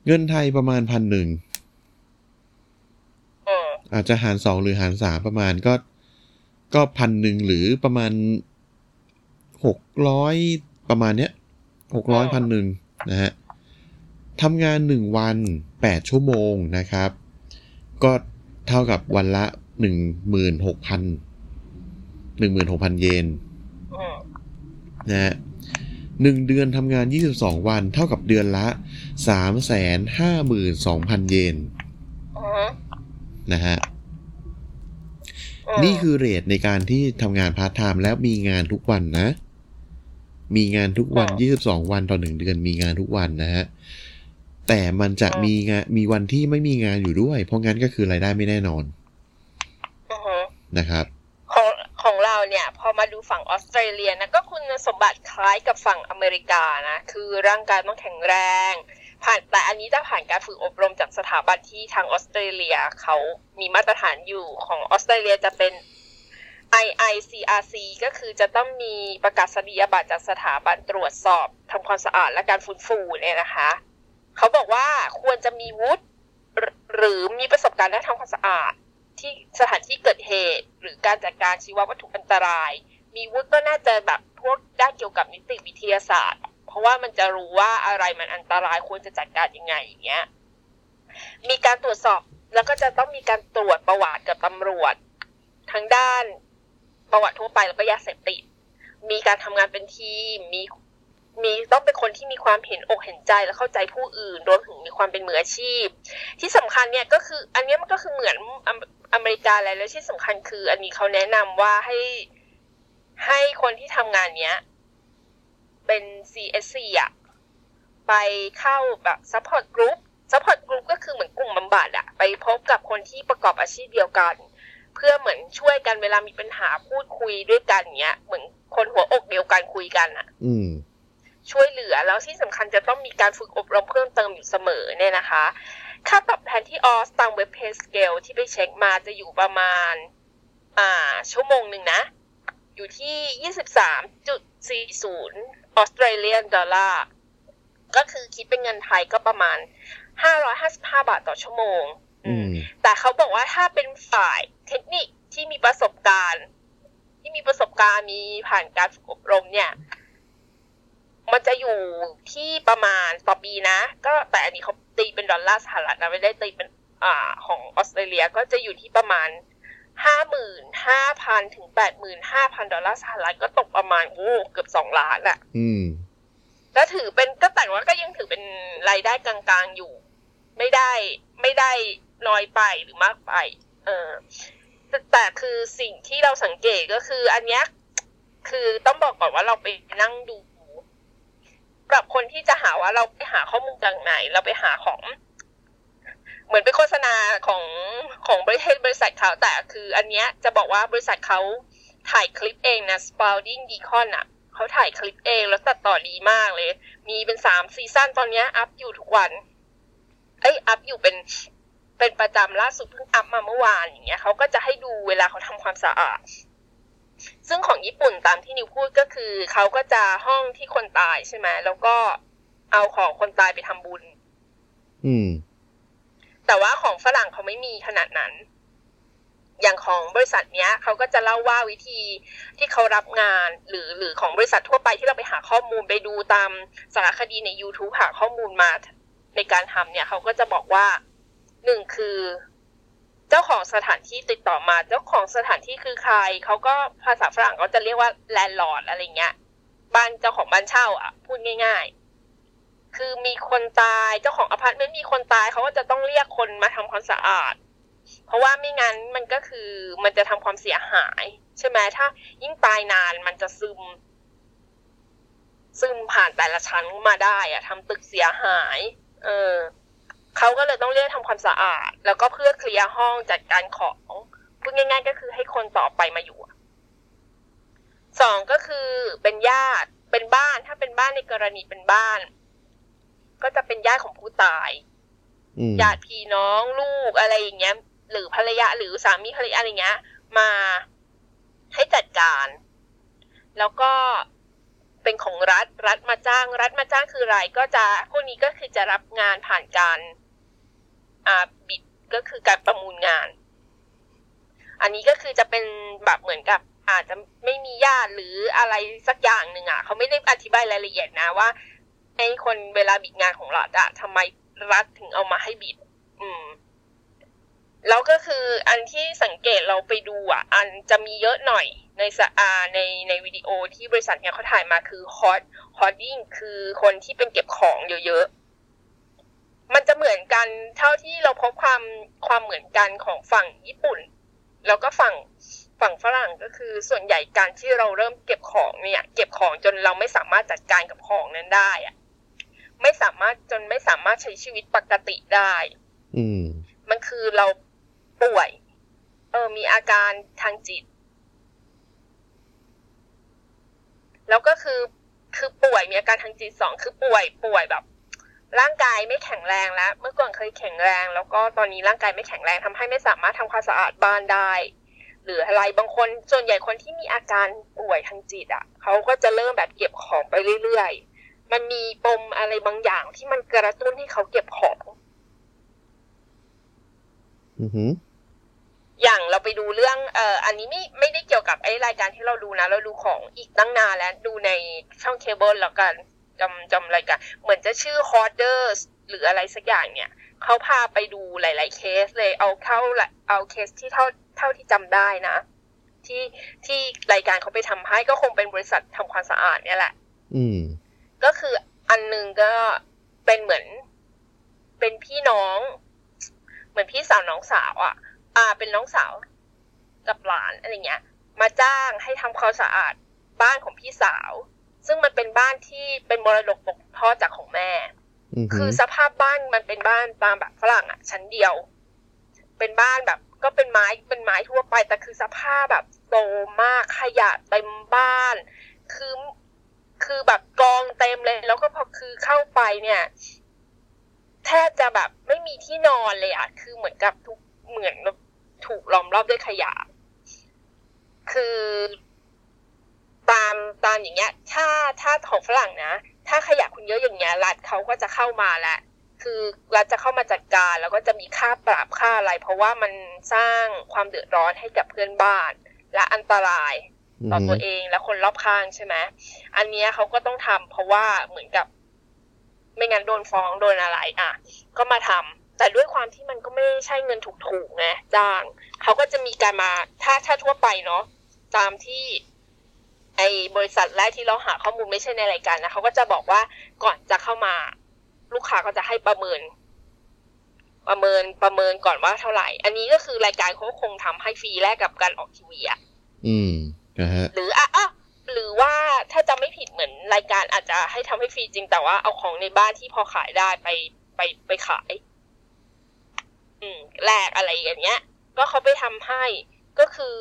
เงินไทยประมาณพันหนึ่งอืมอาจจะหารสองหรือหารสามประมาณก็ ก็พันหนึ่งหรือประมาณหกร้อยประมาณเนี้ย หกร้อยพันหนึ่งนะฮะทำงานหนึ่งวันแปดชั่วโมงนะครับ ก็เท่ากับวันละหนึ่งหมื่นหกพันหนึ่งหมื่นหกพันเยนอืมนะฮะหนึ่งเดือนทำงาน 22 วัน เท่ากับเดือนละ 3 5 2 0 0 0 เยนอือฮึนะฮะอืมนี่คือ rate ในการที่ทำงานพาร์ทไทม์แล้วมีงานทุกวันนะ มีงานทุกวัน 22 วันต่อหนึ่งเดือน มีงานทุกวันนะฮะ แต่มันจะมีงานมีวันที่ไม่มีงานอยู่ด้วย เพราะงั้นก็คือรายได้ไม่แน่นอนอือฮึนะครับ ของของเราเนี่ย พอมาดูฝั่งออสเตรเลียนะก็คุณสมบัติคล้ายกับฝั่งอเมริกานะ คือร่างกายต้องแข็งแรง ผ่านแต่อันนี้จะผ่านการฝึกอบรมจากสถาบันที่ทางออสเตรเลียเขามีมาตรฐานอยู่ของออสเตรเลียจะเป็น IICRC ก็คือจะต้องมีประกาศนียบัตรจากสถาบันตรวจสอบทำความสะอาดและการฟื้นฟูเนี่ยนะคะ เขาบอกว่าควรจะมีวุฒิหรือมีประสบการณ์ด้านทำความสะอาด ที่สถานที่เกิดเหตุ หรือการจัดการชีววัตถุอันตราย มีวุฒิก็น่าจะแบบพวกด้านเกี่ยวกับนิติวิทยาศาสตร์ เพราะว่ามันจะรู้ว่าอะไรมันอันตรายควรจะจัดการยังไงอย่างเงี้ยมีการตรวจสอบแล้วก็จะต้องมีการตรวจประวัติกับตำรวจทั้งด้าน ประวัติทั่วไปแล้วก็ยาเสพติด มีการทำงานเป็นทีม มีมีต้องเป็นคนที่มีความเห็นอกเห็นใจและเข้าใจผู้อื่นรวมถึงมีความเป็นมืออาชีพ ที่สำคัญเนี่ยก็คืออันนี้มันก็คือเหมือนอเมริกาอะไรแล้วที่สำคัญคือ อันนี้เขาแนะนำว่าให้ให้คนที่ทำงานเนี้ย เป็น CSC อะไปเข้าแบบ support group support group ก็คือเหมือนกลุ่มบำบัดอะไปพบกับคนที่ประกอบอาชีพเดียวกัน พื่อเหมือนช่วยกันเวลามีปัญหาพูดคุยด้วยกันเนี้ยเหมือนคนหัวอกเดียวกันคุยกันอะอืมช่วยเหลือแล้วที่สำคัญจะต้องมีการฝึกอบรมเพิ่มเติมอยู่เสมอเนี่ยนะคะ ค่าตอบแทนที่ออสตามเว็บเพจสเกลที่ไปเช็คมาจะอยู่ประมาณ อ่า ชั่วโมงหนึ่งนะ อยู่ที่23.40ออสเตรเลียนดอลลาร์ก็คือคิดเป็นเงินไทยก็ประมาณ555บาทต่อชั่วโมงอืม แต่เขาบอกว่าถ้าเป็นฝ่ายเทคนิคที่มีประสบการณ์ ที่มีประสบการณ์มีผ่านการฝึกอบรมเนี่ย มันจะอยู่ที่ประมาณต่อปีนะ ก็แต่อันนี้เขาตีเป็นดอลลาร์สหรัฐนะไม่ได้ตีเป็นอ่าของออสเตรเลียก็จะอยู่ที่ประมาณห้าหมื่นห้าพันถึงแปดหมื่นห้าพันดอลลาร์สหรัฐก็ตกประมาณโอ้เกือบสองล้านอะอืมแล้วถือเป็นก็แต่ว่าก็ยังถือเป็นรายได้กลางๆอยู่ ไม่ได้ไม่ได้ น้อยไปหรือมากไป เออแต่แต่คือสิ่งที่เราสังเกตก็คือ อันเนี้ยคือต้องบอกก่อนว่าเราไปนั่งดูสำหรับคนที่จะหาว่าเราไปหาข้อมูลจากไหน เราไปหาของ เหมือนเป็นโฆษณาของของบริษัทบริษัทเขาแต่คือ อันเนี้ยจะบอกว่าบริษัทเขาถ่ายคลิปเองนะ Spalding Beacon อะเขาถ่ายคลิปเองแล้วตัดต่อดีมากเลย มีเป็นสาม season ตอนเนี้ย up อยู่ทุกวัน เอ้ย up อยู่เป็น เป็นประจำล่าสุดเพิ่ง up มาเมื่อวานอย่างเงี้ยเขาก็จะให้ดูเวลาเขาทำความสะอาด ซึ่งของญี่ปุ่นตามที่นิวพูดก็คือเขาก็จะห้องที่คนตายใช่ไหมแล้วก็เอาของคนตายไปทำบุญ อืม แต่ว่าของฝรั่งเขาไม่มีขนาดนั้น อย่างของบริษัทเนี้ยเขาก็จะเล่าว่าวิธีที่เขารับงาน หรือหรือของบริษัททั่วไปที่เราไปหาข้อมูลไปดูตามสารคดีใน YouTube หาข้อมูลมาในการทำเนี่ยเขาก็จะบอกว่า หนึ่งคือ เจ้าของสถานที่ติดต่อมา เจ้าของสถานที่คือใครเขาก็ภาษาฝรั่งเขาจะเรียกว่า landlord อะไรเงี้ยบ้านเจ้าของบ้านเช่า อะ พูดง่าย ๆ คือมีคนตายเจ้าของอพาร์ตเมนต์มีคนตายเขาก็จะต้องเรียกคนมาทำความสะอาด เพราะว่าไม่งั้นมันก็คือมันจะทำความเสียหาย ใช่ไหมถ้า ยิ่งตายนานมันจะซึม ซึมผ่านแต่ละชั้นมาได้อะทำตึกเสียหาย เออ เขาก็เลยต้องเรียกทำความสะอาด แล้วก็เพื่อเคลียร์ห้องจัดการของพูดง่าย ๆ ก็คือให้คนต่อไปมาอยู่สองก็คือเป็นญาติเป็นบ้านถ้าเป็นบ้านในกรณีเป็นบ้าน ก็จะเป็นญาติของผู้ตายญาติพี่น้องลูกอะไรอย่างเงี้ย หรือภรรยาหรือสามีภรรยาอะไรเงี้ย มาให้จัดการ แล้วก็เป็นของรัฐรัฐมาจ้าง รัฐมาจ้างคืออะไรก็จะพวกนี้ก็คือจะรับงานผ่านการอ่า บิดก็คือการประมูลงาน อันนี้ก็คือจะเป็นแบบเหมือนกับ อาจจะไม่มีญาติหรืออะไรสักอย่างหนึ่งอะเขาไม่ได้อธิบายรายละเอียดนะว่าไอ้คนเวลาบิดงานของรัฐอะทำไมรัฐถึงเอามาให้บิด อืม แล้วก็คืออันที่สังเกตเราไปดูอะ อันจะมีเยอะหน่อยในสอาในในวิดีโอที่บริษัทเนี่ยเขาถ่ายมาคือฮอตฮอตดิ้งคือคนที่เป็นเก็บของเยอะๆ มันจะเหมือนกันเท่าที่เราพบความความเหมือนกันของฝั่งญี่ปุ่น แล้วก็ฝั่งฝั่งฝรั่งก็คือส่วนใหญ่การที่เราเริ่มเก็บของเนี่ย เก็บของจนเราไม่สามารถจัดการกับของนั้นได้อะไม่สามารถจนไม่สามารถใช้ชีวิตปกติได้ อืม มันคือเราป่วย เออ มีอาการทางจิต แล้วก็คือคือป่วยมีอาการทางจิตสองคือป่วยป่วยแบบ ร่างกายไม่แข็งแรงแล้ว เมื่อก่อนเคยแข็งแรง แล้วก็ตอนนี้ร่างกายไม่แข็งแรงทำให้ไม่สามารถทำความสะอาดบ้านได้ หรืออะไรบางคนส่วนใหญ่คนที่มีอาการป่วยทางจิตอะเขาก็จะเริ่มแบบเก็บของไปเรื่อยๆ มันมีปมอะไรบางอย่างที่มันกระตุ้นให้เขาเก็บของ อือหืออย่างเราไปดูเรื่องเอ่ออันนี้ไม่ไม่ได้เกี่ยวกับไอ้รายการที่เราดูนะ เราดูของอีกตั้งนานแล้วดูในช่องเคเบิลแล้วกัน จำจำรายการเหมือนจะชื่อ Hoarders หรืออะไรสักอย่างเนี่ยเขาพาไปดูหลาย ๆ เคสเลยเอาเข้าเอาเคสที่เท่าเท่าที่จำได้นะ ที่ที่รายการเขาไปทำให้ก็คงเป็นบริษัททำความสะอาดเนี่ยแหละ อืม ก็คืออันนึงก็เป็นเหมือนเป็นพี่น้อง เหมือนพี่สาวน้องสาวอะ อ่า เป็นน้องสาวกับหลานอะไรเงี้ย มาจ้างให้ทำความสะอาดบ้านของพี่สาว ซึ่งมันเป็นบ้านที่เป็นมรดกตกทอดจากของแม่ คือสภาพบ้านมันเป็นบ้านตามแบบฝรั่งอะ ชั้นเดียว เป็นบ้านแบบ ก็เป็นไม้เป็นไม้ทั่วไป แต่คือสภาพแบบโตมากขยะเต็มบ้าน คือคือแบบกองเต็มเลย แล้วก็พอคือเข้าไปเนี่ยแทบจะแบบไม่มีที่นอนเลยอะคือเหมือนกับทุกเหมือนถูกล้อมรอบด้วยขยะ คือ ตามตามอย่างเงี้ย ถ้าถ้าของฝรั่งนะ ถ้าขยะคุณเยอะอย่างเงี้ยรัฐเขาก็จะเข้ามาแหละ คือรัฐจะเข้ามาจัดการแล้วก็จะมีค่าปรับค่าอะไร เพราะว่ามันสร้างความเดือดร้อนให้กับเพื่อนบ้าน และอันตรายต่อตัวเองและคนรอบข้างใช่ไหมอันนี้เขาก็ต้องทำเพราะว่าเหมือนกับ ไม่งั้นโดนฟ้องโดนอะไร อะ ก็มาทำแต่ด้วยความที่มันก็ไม่ใช่เงินถูกๆไงจ้างเขาก็จะมีการมาถ้าถ้าทั่วไปเนาะตามที่ ไอ้บริษัทแรกที่เราหาข้อมูลไม่ใช่ในรายการนะเขาก็จะบอกว่าก่อนจะเข้ามา ลูกค้าก็จะให้ประเมิน ประเมินประเมินก่อนว่าเท่าไหร่ อันนี้ก็คือรายการเขาคงทำให้ฟรีแลกกับการออกทีวีอะอืมนะฮะหรืออะหรือว่าถ้าจะไม่ผิดเหมือนรายการอาจจะให้ทำให้ฟรีจริงแต่ว่าเอาของในบ้านที่พอขายได้ไปไปไปขาย อืมแลกอะไรอย่างเงี้ย ก็เขาไปทำให้ก็คือ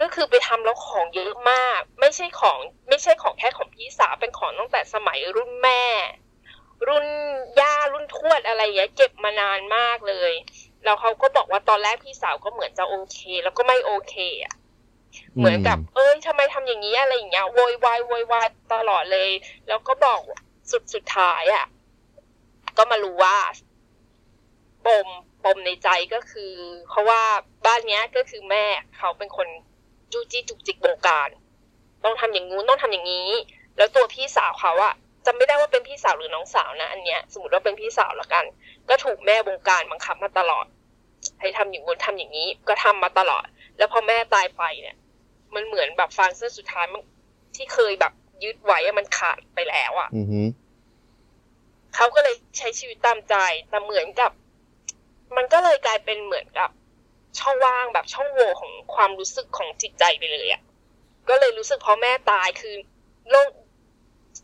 ก็คือไปทำแล้วของเยอะมาก ไม่ใช่ของไม่ใช่ของแค่ของพี่สาวเป็นของตั้งแต่สมัยรุ่นแม่ รุ่นย่ารุ่นทวดอะไรเงี้ยเก็บมานานมากเลยแล้วเขาก็บอกว่าตอนแรกพี่สาวก็เหมือนจะโอเค แล้วก็ไม่โอเคอะเหมือนกับ เอ้ยทำไมทำอย่างนี้อะไรอย่างเงี้ยโวยวายโวยวายตลอดเลย แล้วก็บอกสุดสุดท้ายอะก็มารู้ว่าปมปมในใจก็คือเขาว่าบ้านเนี้ยก็คือแม่เขาเป็นคน จู้จี้จุกจิกบงการ ต้องทำอย่างงู้นต้องทำอย่างนี้ แล้วตัวพี่สาวเขาอะจำไม่ได้ว่าเป็นพี่สาวหรือน้องสาวนะอันเนี้ย สมมติว่าเป็นพี่สาวละกัน ก็ถูกแม่บงการบังคับมาตลอด ให้ทำอย่างงู้นทำอย่างนี้ ก็ทำมาตลอด แล้วพอแม่ตายไปเนี่ย มันเหมือนแบบฟางเส้นสุดท้ายมันที่เคยแบบยึดไว้อะมันขาดไปแล้วอะอือหือเขาก็เลยใช้ชีวิตตามใจแต่เหมือนกับ มันก็เลยกลายเป็นเหมือนกับ ช่องว่างแบบช่องโหว่ของความรู้สึกของจิตใจไปเลยอะก็เลยรู้สึกพอแม่ตายคือโล่ง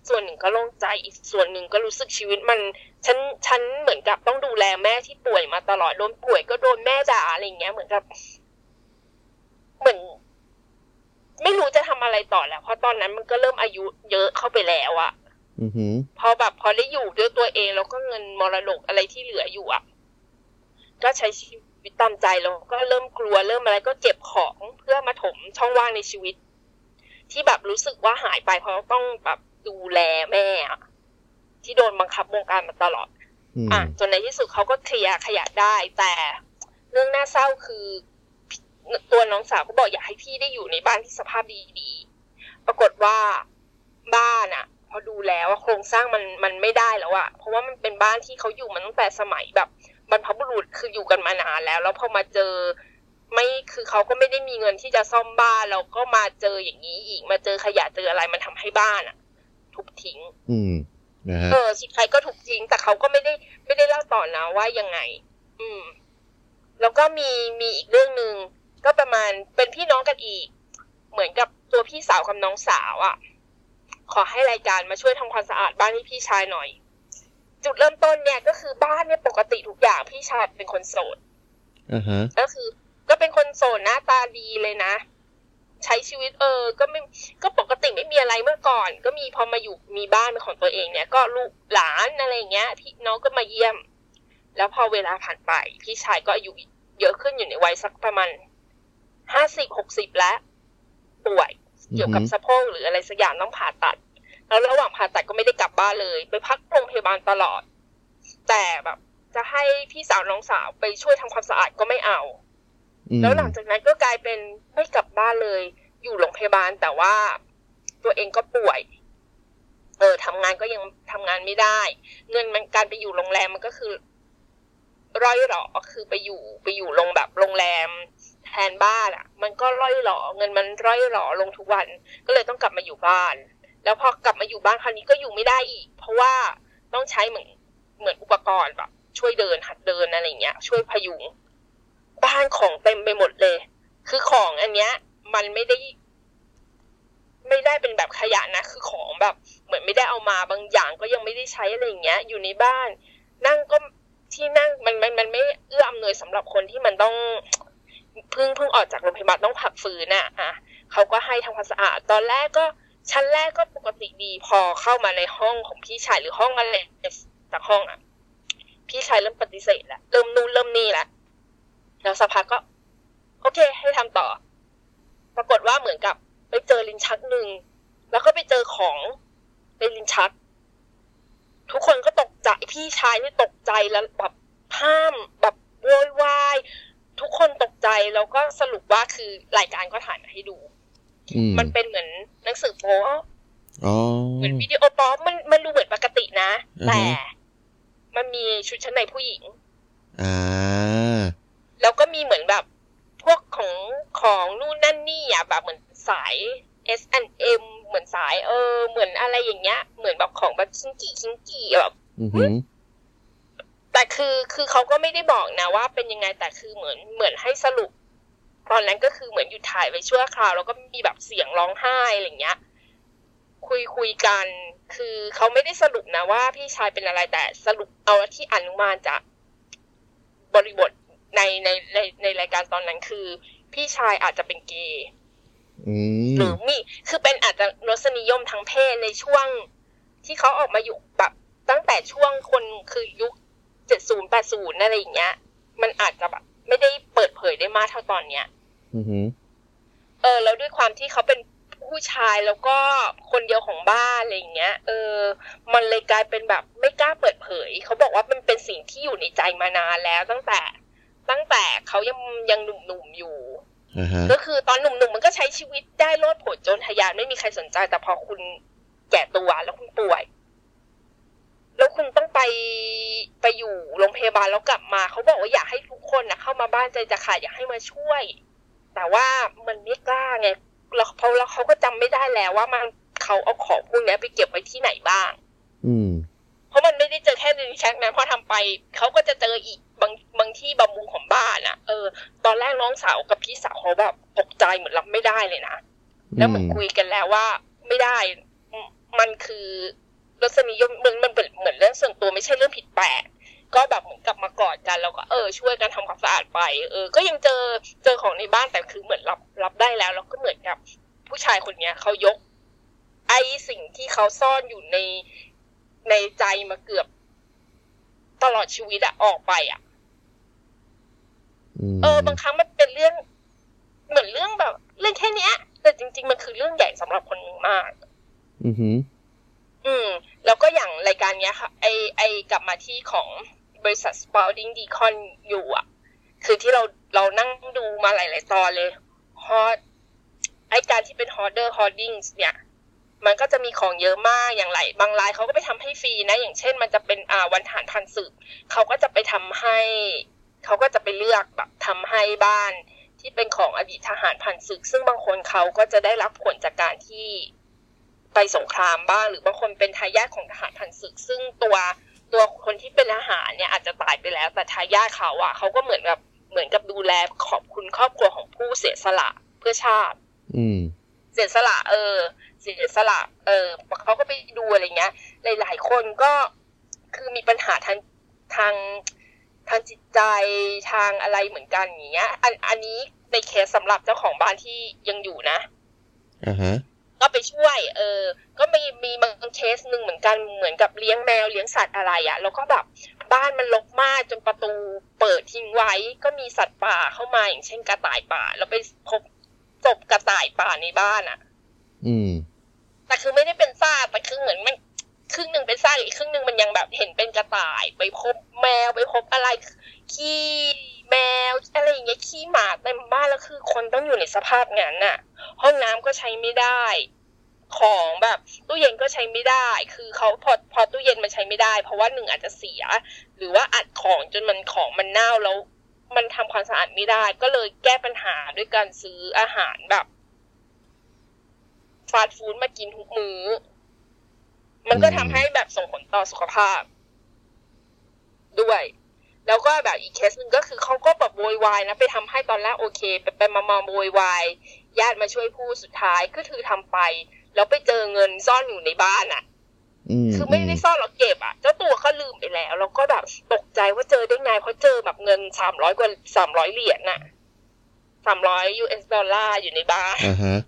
ส่วนหนึ่งก็โล่งใจอีกส่วนหนึ่งก็รู้สึกชีวิตมัน ฉันฉันเหมือนกับต้องดูแลแม่ที่ป่วยมาตลอดโดนป่วยก็โดนแม่ด่าอะไรอย่างเงี้ยเหมือนกับ เหมือน ไม่รู้จะทำอะไรต่อแล้ว เพราะตอนนั้นมันก็เริ่มอายุเยอะเข้าไปแล้วอะอือหือพอแบบพอได้อยู่ด้วยตัวเองแล้วก็เงินมรดกอะไรที่เหลืออยู่อะก็ใช้ชีวิต ตามใจแล้วก็เริ่มกลัวเริ่มอะไรก็เก็บของเพื่อมาถมช่องว่างในชีวิต ที่แบบรู้สึกว่าหายไปเพราะต้องแบบดูแลแม่อะที่โดนบังคับวงการมาตลอดอืมอะจนในที่สุดเขาก็เคลียร์ขยะได้ แต่เรื่องน่าเศร้าคือพี่ตัวน้องสาวก็บอกอยากให้พี่ได้อยู่ในบ้านที่สภาพดีๆปรากฏว่าบ้านอะพอดูแล้วว่าโครงสร้างมันมันไม่ได้แล้วอะเพราะว่ามันเป็นบ้านที่เขาอยู่มาตั้งแต่สมัยแบบ บรรพบุรุษคืออยู่กันมานานแล้ว แล้วพอมาเจอไม่คือเขาก็ไม่ได้มีเงินที่จะซ่อมบ้านแล้วก็มาเจออย่างนี้อีกมาเจอขยะเจออะไรมันทำให้บ้านอะทุบทิ้ง อืมนะฮะเออสุดท้ายก็ถูกทิ้ง แต่เขาก็ไม่ได้ไม่ได้เล่าต่อนะว่ายังไง อืม แล้วก็มีมีอีกเรื่องหนึ่งก็ประมาณเป็นพี่น้องกันอีก เหมือนกับตัวพี่สาวกับน้องสาวอะ่ะ ขอให้รายการมาช่วยทำความสะอาดบ้านให้พี่ชายหน่อย จุดเริ่มต้นเนี่ยก็คือบ้านเนี่ยปกติทุกอย่างพี่ชายเป็นคนโสดอ่าฮะก็คือ ก็เป็นคนโสดหน้าตาดีเลยนะ ใช้ชีวิตเออ ก็ไม่ก็ปกติไม่มีอะไรเมื่อก่อน ก็มีพอมาอยู่มีบ้านเป็นของตัวเองเนี่ย ก็ลูกหลานอะไรอย่างเงี้ย พี่น้องก็มาเยี่ยม แล้วพอเวลาผ่านไป พี่ชายก็อายุเยอะขึ้นอยู่ในวัยสักประมาณห้าสิบหกสิบแล้วป่วย เกี่ยวกับสะโพกหรืออะไรสักอย่างต้องผ่าตัด แล้วระหว่างผ่าตัดก็ไม่ได้กลับบ้านเลย ไปพักโรงพยาบาลตลอด แต่แบบ จะให้พี่สาวน้องสาวไปช่วยทำความสะอาดก็ไม่เอาอืมแล้วหลังจากนั้นก็กลายเป็นไม่กลับบ้านเลย อยู่โรงพยาบาลแต่ว่าตัวเองก็ป่วย เออทำงานก็ยังทำงานไม่ได้ เงินมันการไปอยู่โรงแรมมันก็คือร่อยหรอคือไปอยู่ไปอยู่โรงแบบโรงแรมแทนบ้านอะ่ะ มันก็ร่อยหรอเงินมันร่อยหรอลงทุกวัน ก็เลยต้องกลับมาอยู่บ้าน แล้วพอกลับมาอยู่บ้านคราวนี้ก็อยู่ไม่ได้อีก เพราะว่าต้องใช้เหมือนเหมือนอุปกรณ์แบบ ช่วยเดินหัดเดินอะไรเงี้ย ช่วยพยุงบ้านของเต็มไปหมดเลย คือของอันเนี้ย มันไม่ได้ ไม่ได้เป็นแบบขยะนะ คือของแบบ เหมือนไม่ได้เอามาบางอย่างก็ยังไม่ได้ใช้อะไรเงี้ย อยู่ในบ้าน นั่งก็ที่นั่งมันมันมันไม่เอื้ออำนวยสำหรับคนที่มันต้องเพิ่งเพิ่งออกจากโรงพยาบาลต้องผักฟื้นน่ะอะเขาก็ให้ทำความสะอาด ตอนแรกก็ ชั้นแรกก็ปกติดีพอเข้ามาในห้องของพี่ชายหรือห้องอะไรจากห้องอะ พี่ชายเริ่มปฏิเสธแล้วเริ่มนู่นเริ่มนี่แล้วแล้วสักพักก็ โอเค ให้ทำต่อ ปรากฏว่าเหมือนกับ ไปเจอลิ้นชักหนึ่งแล้วก็ไปเจอของในลิ้นชัก ทุกคนก็ตกใจพี่ชายนี่ตกใจแล้วแบบห้ามแบบโวยวายทุกคนตกใจแล้วก็สรุปว่าคือรายการก็ถ่ายมาให้ดู มมันเป็นเหมือนหนังสือโป๊อ๋อเหมือนวิดีโอโป๊มันมันดูเหมือนปกตินะอือฮึแต่มันมีชุดชั้นในผู้หญิง อ่า แล้วก็มีเหมือนแบบ พวกของของนู่นนั่นนี่อะแบบเหมือนสาย S&M เหมือนสายเออ เหมือนอะไรอย่างเงี้ย เหมือนแบบของแบบชิงกี้ชิงกี้แบบอือหือแต่คือคือเขาก็ไม่ได้บอกนะว่าเป็นยังไงแต่คือเหมือนเหมือนให้สรุป ตอนนั้นก็คือเหมือนหยุดถ่ายไปชั่วคราว แล้วก็มีแบบเสียงร้องไห้อะไรอย่างเงี้ย คุยคุยกัน คือเขาไม่ได้สรุปนะว่าพี่ชายเป็นอะไรแต่สรุปเอาที่อนุมานจากบริบทในในในในรายการตอนนั้นคือ พี่ชายอาจจะเป็นเกย์อืหรืมอมีคือเป็นอาจจะรสนิยมทางเพศในช่วงที่เขาออกมาอยู่แบบตั้งแต่ช่วงคนคือยุคเจ็ดศูนย์แปดศูนย์อะไรอย่างเงี้ย มันอาจจะแบบไม่ได้เปิดเผยได้มากเท่าตอนเนี้ยอือหือ เออ แล้วด้วยความที่เขาเป็นผู้ชายแล้วก็คนเดียวของบ้านอะไรอย่างเงี้ย เออ มันเลยกลายเป็นแบบไม่กล้าเปิดเผย เขาบอกว่ามันเป็นสิ่งที่อยู่ในใจมานานแล้วตั้งแต่ ตั้งแต่เขายังยังหนุ่มๆอยู่อ่าฮะก็คือตอนหนุ่มๆมันก็ใช้ชีวิตได้โลดโผนจนทะยานไม่มีใครสนใจแต่พอคุณแก่ตัวแล้วคุณป่วย แล้วคุณต้องไปไปอยู่โรงพยาบาลแล้วกลับมา เขาบอกว่าอยากให้ทุกคนนะเข้ามาบ้านใจจะขาดอยากให้มาช่วย แต่ว่ามันไม่กล้าไงแล้วเพราะแล้วเขาก็จำไม่ได้แล้วว่ามันเขาเอาของพวกเนี้ยไปเก็บไว้ที่ไหนบ้าง อืม เพราะมันไม่ได้เจอแค่ในแช็คนะพอทำไปเขาก็จะเจออีกบางบางที่บางมุมของบ้านอะ เออ ตอนแรกน้องสาวกับพี่สาวเขาแบบตกใจเหมือนรับไม่ได้เลยนะ แล้วเหมือนคุยกันแล้วว่าไม่ได้อืมมันคือรสนิยมมันมันเป็นเหมือนเรื่องส่วนตัวไม่ใช่เรื่องผิดแปลก ก็แบบเหมือนกลับมากอดกันแล้วก็เออช่วยกันทำความสะอาดไป เออ ก็ยังเจอเจอของในบ้านแต่คือเหมือนรับรับได้แล้วแล้วก็เหมือนกับผู้ชายคนเนี้ยเขายก ไอ้สิ่งที่เขาซ่อนอยู่ในในใจมาเกือบตลอดชีวิตอะออกไปอะอืมเออบางครั้งมันเป็นเรื่อง เหมือนเรื่องแบบ เรื่องแค่เนี้ย แต่จริง ๆ มันคือเรื่องใหญ่สำหรับคนหนึ่งมาก อือหือ อืม แล้วก็อย่างรายการเนี้ยค่ะ ไอไอกลับมาที่ของบริษัท Spalding Decon อยู่อะ คือที่เราเรานั่งดูมาหลาย ๆ ตอนเลยฮอตไอการที่เป็น hoarder hoardings เนี่ย มันก็จะมีของเยอะมากอย่างไร บางรายเขาก็ไปทำให้ฟรีนะ อย่างเช่น มันจะเป็นอ่าวันฐานพันสืบเขาก็จะไปทำให้เขาก็จะไปเลือกแบบทำให้บ้านที่เป็นของอดีตทหารพันศึก ซึ่งบางคนเขาก็จะได้รับผลจากการที่ ไปสงครามบ้าง หรือบางคนเป็นทายาทของทหารพันศึก ซึ่งตัวตัวคนที่เป็นทหารเนี่ยอาจจะตายไปแล้ว แต่ทายาทเขาอะเขาก็เหมือนกับเหมือนกับดูแลขอบคุณครอบครัวของผู้เสียสละเพื่อชาติ อืม เสียสละ เออ เสียสละ เออเขาก็ไปดูอะไรเงี้ย หลาย ๆ คนก็คือมีปัญหาทางทางทางจิตใจทางอะไรเหมือนกันอย่างเงี้ย อันอันนี้ในเคสสำหรับเจ้าของบ้านที่ยังอยู่นะอ่าฮะ ก็ไปช่วย เออ ก็มีมีบางเคสหนึ่งเหมือนกันเหมือนกับเลี้ยงแมวเลี้ยงสัตว์อะไรอะ่ะแล้วก็แบบบ้านมันรกมากจนประตูเปิดทิ้งไว้ ก็มีสัตว์ป่าเข้ามาอย่างเช่นกระต่ายป่า แล้วไปพบศพกระต่ายป่าในบ้านอะ อืม แต่คือไม่ได้เป็นซากแต่คือเหมือนมันครึ่งหนึ่งเป็นซากอีกครึ่งหนึ่งมันยังแบบเห็นเป็นกระต่าย ไปพบแมวไปพบอะไรขี้แมวอะไรอย่างเงี้ยขี้หมาเต็มบ้านแล้วคือคนต้องอยู่ในสภาพงั้นน่ะ ห้องน้ำก็ใช้ไม่ได้ ของแบบตู้เย็นก็ใช้ไม่ได้ คือเขาพอพอตู้เย็นมันใช้ไม่ได้ เพราะว่าหนึ่งอาจจะเสีย หรือว่าอัดของจนมันของมันเน่าแล้วมันทำความสะอาดไม่ได้ ก็เลยแก้ปัญหาด้วยการซื้ออาหารแบบฟาสต์ฟู้ดมากินทุกมื้อ มันก็ทำให้แบบส่งผลต่อสุขภาพ ด้วย แล้วก็แบบอีกเคสหนึ่งก็คือเขาก็แบบโวยวายนะไปทำให้ตอนแรกโอเค ไปไปมามาโวยวายญาติมาช่วยพูดสุดท้ายก็คือทำไป แล้วไปเจอเงินซ่อนอยู่ในบ้านอะอืมคือไม่ได้ซ่อนหรอกเก็บอะเจ้าตัวก็ลืมไปแล้ว แล้วก็แบบตกใจว่าเจอได้ไงเพราะเจอแบบเงินสามร้อยกว่าสามร้อยเหรียญน่ะสามร้อย US dollar อยู่ในบ้านอ่าฮะ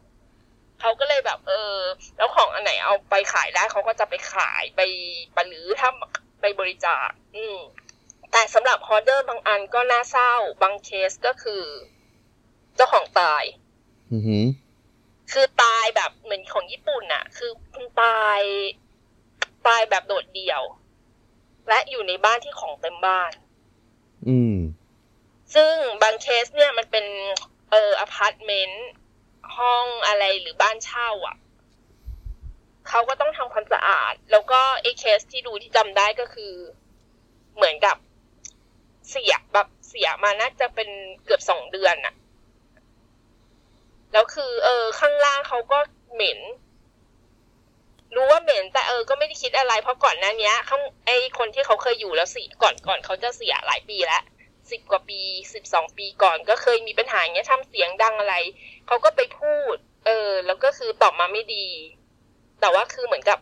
เขาก็เลยแบบ เออ แล้วของอันไหนเอาไปขายได้เขาก็จะไปขายไปไปหรือถ้าไปบริจาค อืม แต่สำหรับ hoarder บางอันก็น่าเศร้า บางเคสก็คือ เจ้าของตาย อือหือ คือตายแบบเหมือนของญี่ปุ่นน่ะคือคุณตายตายแบบโดดเดี่ยว และอยู่ในบ้านที่ของเต็มบ้าน อืม ซึ่งบางเคสเนี่ยมันเป็น เอออพาร์ตเมนต์ห้องอะไรหรือบ้านเช่าอะเขาก็ต้องทำความสะอาด แล้วก็ไอ้เคสที่ดูที่จำได้ก็คือ เหมือนกับเสียแบบเสียมาน่าจะเป็นเกือบสองเดือนน่ะ แล้วคือ เออ ข้างล่างเขาก็เหม็น รู้ว่าเหม็น แต่เออ ก็ไม่ได้คิดอะไร เพราะก่อนหน้านี้ยเขาไอคนที่เขาเคยอยู่แล้วสิก่อนก่อนเขาจะเสียหลายปีแล้วสิบกว่าปีสิบสองปีก่อนก็เคยมีปัญหาเงี้ยทำเสียงดังอะไร เขาก็ไปพูด เออ แล้วก็คือตอบมาไม่ดี แต่ว่าคือเหมือนกับ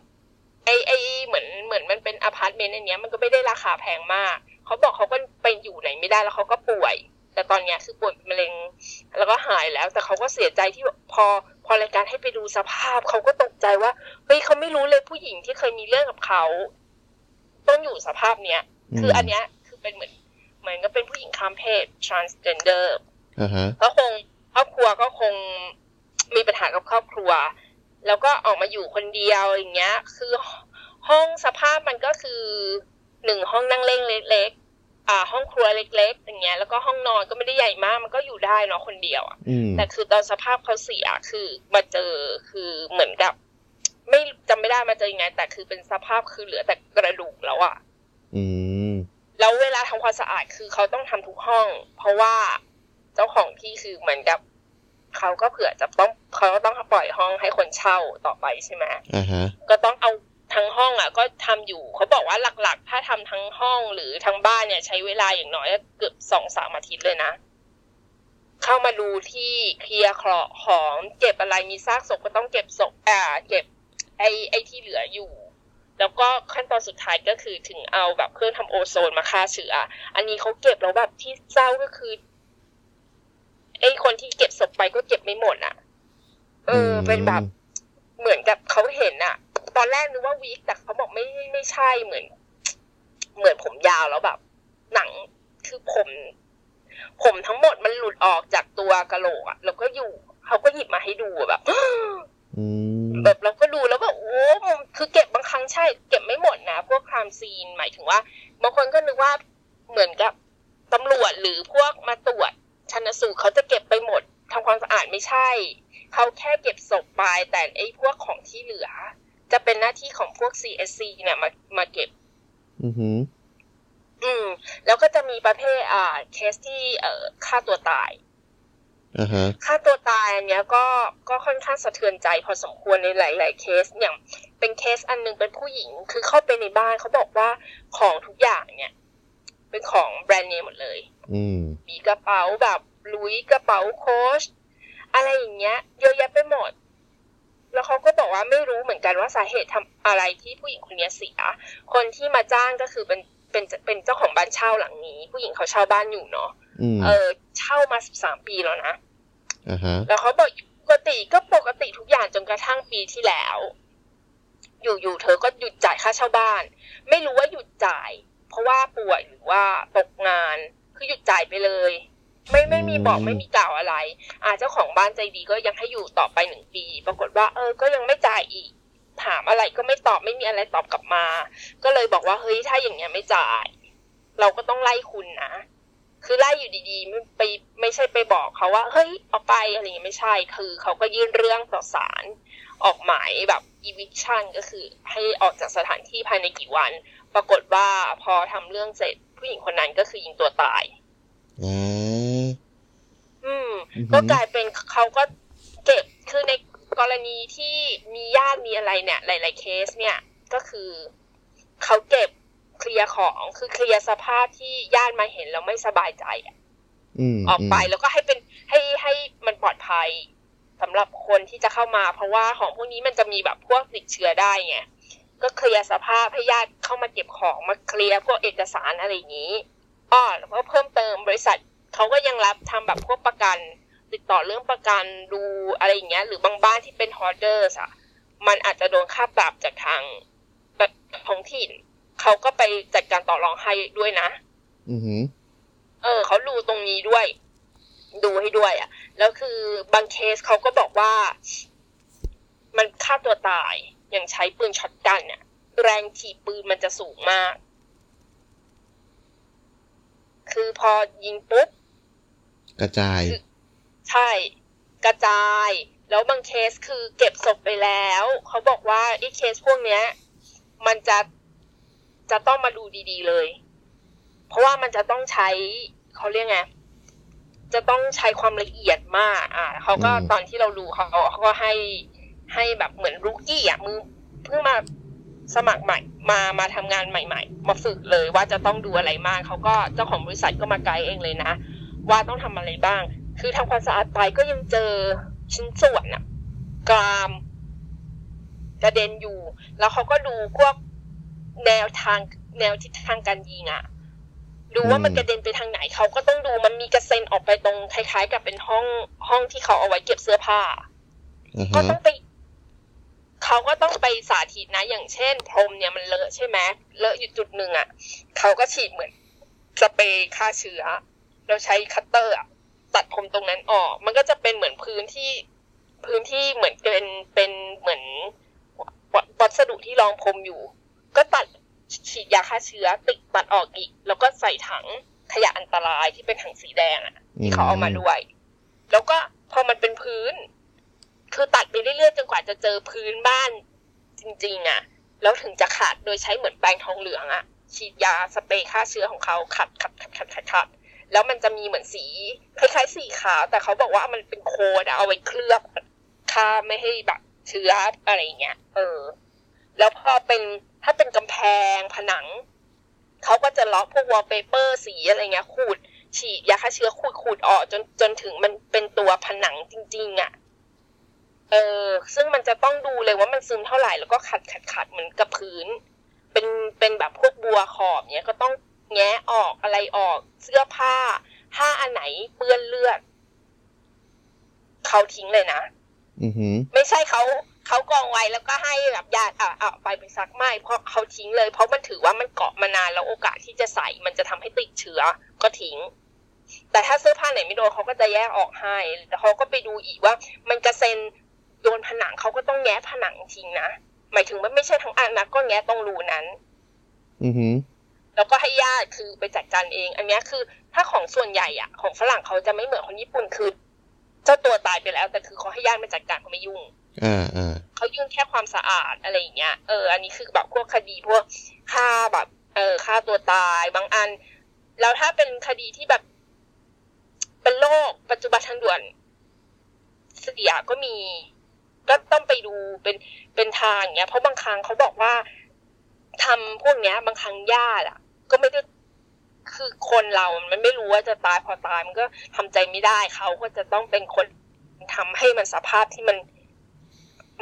ไอไอเหมือนเหมือนมันเป็นอพาร์ตเมนต์อันเนี้ยมันก็ไม่ได้ราคาแพงมาก เขาบอกเขาก็ไปอยู่ไหนไม่ได้แล้วเขาก็ป่วย แต่ตอนเนี้ยคือป่วยเป็นมะเร็ง แล้วก็หายแล้ว แต่เขาก็เสียใจที่พอพอรายการให้ไปดูสภาพ เขาก็ตกใจว่าเฮ้ยเขาไม่รู้เลยผู้หญิงที่เคยมีเรื่องกับเขาต้องอยู่สภาพเนี้ยคืออันเนี้ยคือเป็นเหมือนเหมือนก็เป็นผู้หญิงข้ามเพศ transgender อ่าฮะก็คงครอบครัวก็คงมีปัญหากับครอบครัว แล้วก็ออกมาอยู่คนเดียวอย่างเงี้ย คือห้องสภาพมันก็คือหนึ่งห้องนั่งเล่นเล็กๆ อ่า ห้องครัวเล็กๆอย่างเงี้ยแล้วก็ห้องนอนก็ไม่ได้ใหญ่มากมันก็อยู่ได้เนาะคนเดียวอะอืมแต่คือตอนสภาพเขาเสียคือมาเจอคือเหมือนกับ ไม่จำไม่ได้มาเจอยังไง แต่คือเป็นสภาพคือเหลือแต่กระดูกแล้วอะอืมแล้วเวลาทำความสะอาดคือเขาต้องทำทุกห้อง เพราะว่าเจ้าของที่คือเหมือนกับเขาก็เผื่อจะต้องเขาก็ต้องปล่อยห้องให้คนเช่าต่อไปใช่ไหมอ่าฮะก็ต้องเอา ทั้งห้องอะก็ทำอยู่เขาบอกว่าหลักๆ ถ้าทำทั้งห้องหรือทั้งบ้านเนี่ย ใช้เวลาอย่างน้อยเกือบสองสามอาทิตย์เลยนะเข้ามาดูที่เคลียร์ของเก็บอะไรมีซากศพก็ต้องเก็บศพอ่า เก็บไอ้ไอ้ที่เหลืออยู่ แล้วก็ขั้นตอนสุดท้ายก็คือถึงเอาแบบเครื่องทำโอโซนมาฆ่าเชื้ออันนี้เขาเก็บแล้วแบบที่เศร้าก็คือไอ้คนที่เก็บศพไปก็เก็บไม่หมดอะ เออ เป็นแบบเหมือนกับเขาเห็นอะ ตอนแรกนึกว่าวีคแต่เขาบอกไม่ไม่ใช่เหมือน เหมือนผมยาวแล้วแบบ หนังคือผม ผมทั้งหมดมันหลุดออกจากตัวกะโหลกอะแล้วก็อยู่เขาก็หยิบมาให้ดูแบบอืมแบบเราก็ดูแล้วก็โอ้คือเก็บบางครั้งใช่ เก็บไม่หมดนะพวกครามซีนหมายถึงว่าบางคนก็นึกว่าเหมือนกับตำรวจหรือพวกมาตรวจชันสูตรเขาจะเก็บไปหมดทำความสะอาดไม่ใช่ เขาแค่เก็บศพไปแต่ไอ้พวกของที่เหลือ จะเป็นหน้าที่ของพวก CSC เนี่ยมามาเก็บ อือหือ อืม แล้วก็จะมีประเภทอ่าเคสที่เอ่อฆ่าตัวตายอ่าฮะฆ่าตัวตายอันเนี้ยก็ก็ค่อนข้างสะเทือนใจพอสมควรในหลาย ๆ เคสอย่างเป็นเคสอันหนึ่งเป็นผู้หญิง คือเข้าไปในบ้านเขาบอกว่าของทุกอย่างเนี่ย เป็นของแบรนด์เนมหมดเลย อืมมีกระเป๋าแบบหลุยส์กระเป๋าโค้ชอะไรอย่างเงี้ยเยอะแยะไปหมด แล้วเขาก็บอกว่าไม่รู้เหมือนกันว่าสาเหตุทำอะไรที่ผู้หญิงคนนี้เสีย คนที่มาจ้างก็คือเป็นเป็นเป็นเจ้าของบ้านเช่าหลังนี้ ผู้หญิงเขาเช่าบ้านอยู่เนาะอืมเออ เช่ามาสิบสามปีแล้วนะอ่าฮะแล้วเขาบอกปกติก็ปกติทุกอย่างจนกระทั่งปีที่แล้ว อยู่ๆเธอก็หยุดจ่ายค่าเช่าบ้าน ไม่รู้ว่าหยุดจ่าย เพราะว่าป่วยหรือว่าตกงานคือหยุดจ่ายไปเลย ไม่ไม่มีบอกไม่มีกล่าวอะไรอ่าเจ้าของบ้านใจดีก็ยังให้อยู่ต่อไปหนึ่งปี ปรากฏว่า เออ ก็ยังไม่จ่ายอีก ถามอะไรก็ไม่ตอบไม่มีอะไรตอบกลับมา ก็เลยบอกว่าเฮ้ยถ้าอย่างเงี้ยไม่จ่าย เราก็ต้องไล่คุณนะคือไล่อยู่ดีๆไม่ไปไม่ใช่ไปบอกเขาว่า เฮ้ยออกไปอะไรอย่างเงี้ยไม่ใช่ คือเขาก็ยื่นเรื่องต่อศาลออกหมายแบบ eviction ก็คือให้ออกจากสถานที่ภายในกี่วัน ปรากฏว่าพอทำเรื่องเสร็จผู้หญิงคนนั้นก็คือยิงตัวตาย อ่าอืมอือฮึก็กลายเป็นเขาก็เก็บคือในกรณีที่มีญาติมีอะไรเนี่ย หลาย ๆ เคสเนี่ยก็คือเขาเก็บเคลียร์ของคือเคลียร์สภาพที่ญาติมาเห็นแล้วไม่สบายใจอะอืมออกไปแล้วก็ให้เป็นให้ให้มันปลอดภัยสำหรับคนที่จะเข้ามา เพราะว่าของพวกนี้มันจะมีแบบพวกติดเชื้อได้ไงก็เคลียร์สภาพให้ญาติเข้ามาเก็บของมาเคลียร์พวกเอกสารอะไรอย่างนี้ อ้อแล้วก็เพิ่มเติมบริษัทเขาก็ยังรับทำแบบพวกประกัน ติดต่อเรื่องประกันดูอะไรอย่างเงี้ย หรือบางบ้านที่เป็น hoarders อะมันอาจจะโดนค่าปรับจากทางแบบท้องถิ่นเขาก็ไปจัดการต่อรองให้ด้วยนะอือหือเออเขาดูตรงนี้ด้วย ดูให้ด้วยอ่ะ แล้วคือบางเคสเขาก็บอกว่า มันฆ่าตัวตายอย่างใช้ปืน shotgun เนี่ยแรงถีบปืนมันจะสูงมาก คือพอยิงปุ๊บ กระจาย ใช่ กระจาย แล้วบางเคสคือเก็บศพไปแล้ว เขาบอกว่าไอ้เคสพวกเนี้ย มันจะจะต้องมาดูดีๆเลย เพราะว่ามันจะต้องใช้เขาเรียกไงจะต้องใช้ความละเอียดมาก อ่าเขาก็อืมตอนที่เราดูเขาเขาก็ให้ให้แบบเหมือนรูกี้อะมือเพิ่งมา สมัครใหม่มามาทำงานใหม่ ๆ มาฝึกเลยว่าจะต้องดูอะไรมากเขาก็เจ้าของบริษัทก็มาไกด์เองเลยนะ ว่าต้องทำอะไรบ้าง คือทำความสะอาดไปก็ยังเจอชิ้นส่วนอะกรามกระเด็นอยู่ แล้วเขาก็ดูพวกแนวทางแนวทิศทางการยิงอะดูว่ามันอืมกระเด็นไปทางไหนเขาก็ต้องดูมันมีกระเซ็นออกไปตรงคล้าย ๆ กับเป็นห้องห้องที่เขาเอาไว้เก็บเสื้อผ้าอ่าก็ฮะต้องไป เขาก็ต้องไปสาธิตนะ อย่างเช่น พรมเนี่ยมันเลอะใช่ไหมเลอะอยู่จุดหนึ่งอะเขาก็ฉีดเหมือนสเปรย์ฆ่าเชื้อเราใช้คัตเตอร์อะตัดพรมตรงนั้นออก มันก็จะเป็นเหมือนพื้นที่พื้นที่เหมือนเป็นเป็นเหมือนวัสดุที่รองพรมอยู่ ก็ตัดฉีดยาฆ่าเชื้อติดตัดออกอีก แล้วก็ใส่ถังขยะอันตรายที่เป็นถังสีแดงอะที่เขาเอามาด้วย แล้วก็พอมันเป็นพื้น คือตัดไปเรื่อยๆจนกว่าจะเจอพื้นบ้านจริง ๆอะ แล้วถึงจะขัดโดยใช้เหมือนแปรงทองเหลืองอะ ฉีดยาสเปรย์ฆ่าเชื้อของเขาขัดขัดขัดขัดขัดขัดแล้วมันจะมีเหมือนสีคล้ายๆสีขาว แต่เขาบอกว่ามันเป็นโคดอเอาไว้เคลือบค่าไม่ให้แบบเชื้ออะไรเงี้ย เออ แล้วพอเป็นถ้าเป็นกำแพงผนัง เขาก็จะลอกพวกวอลเปเปอร์สีอะไรเงี้ยขูดฉีดยาฆ่าเชื้อขูดขูดออกจนจนถึงมันเป็นตัวผนังจริง ๆ อ่ะ เออซึ่งมันจะต้องดูเลยว่ามันซึมเท่าไหร่แล้วก็ขัดขัดขัดเหมือนกับพื้น เป็นเป็นแบบพวกบัวขอบเนี้ยก็ต้องแงะออกอะไรออกเสื้อผ้าถ้าอันไหนเปื้อนเลือดเขาทิ้งเลยนะอือหือไม่ใช่เขาเขากองไว้แล้วก็ให้แบบญาติอะอะไปไปซักไม่เพราะเขาทิ้งเลย เพราะมันถือว่ามันเกาะมานานแล้วโอกาสที่จะใส่มันจะทำให้ติดเชื้อก็ทิ้ง แต่ถ้าเสื้อผ้าไหนไม่โดนเขาก็จะแยกออกให้แต่เขาก็ไปดูอีกว่า มันกระเซ็น โดนผนังเขาก็ต้องแงะผนังทิ้งนะหมายถึงว่าไม่ใช่ทั้งอันนะก็แงะตรงรูนั้น อือหือแล้วก็ให้ญาติคือไปจัดการเอง อันเนี้ยคือ ถ้าของส่วนใหญ่อะของฝรั่งเขาจะไม่เหมือนคนญี่ปุ่นคือเจ้าตัวตายไปแล้ว แต่คือเขาให้ญาติมาจัดการเขาไม่ยุ่งอ่าอ่าเขายุ่งแค่ความสะอาดอะไรอย่างเงี้ยเอออันนี้คือแบบพวกคดีพวกฆ่าแบบ เออฆ่าตัวตายบางอัน แล้วถ้าเป็นคดีที่แบบเป็นโรคปัจจุบันทันด่วนเสียก็มี ก็ต้องไปดูเป็นเป็นทางอย่างเงี้ย เพราะบางครั้งเขาบอกว่าทำพวกเนี้ย บางครั้งญาติอะ ก็ไม่ได้คือคนเรามันไม่รู้ว่าจะตายพอตายมันก็ทำใจไม่ได้เขาก็จะต้องเป็นคนทำให้มันสภาพที่มัน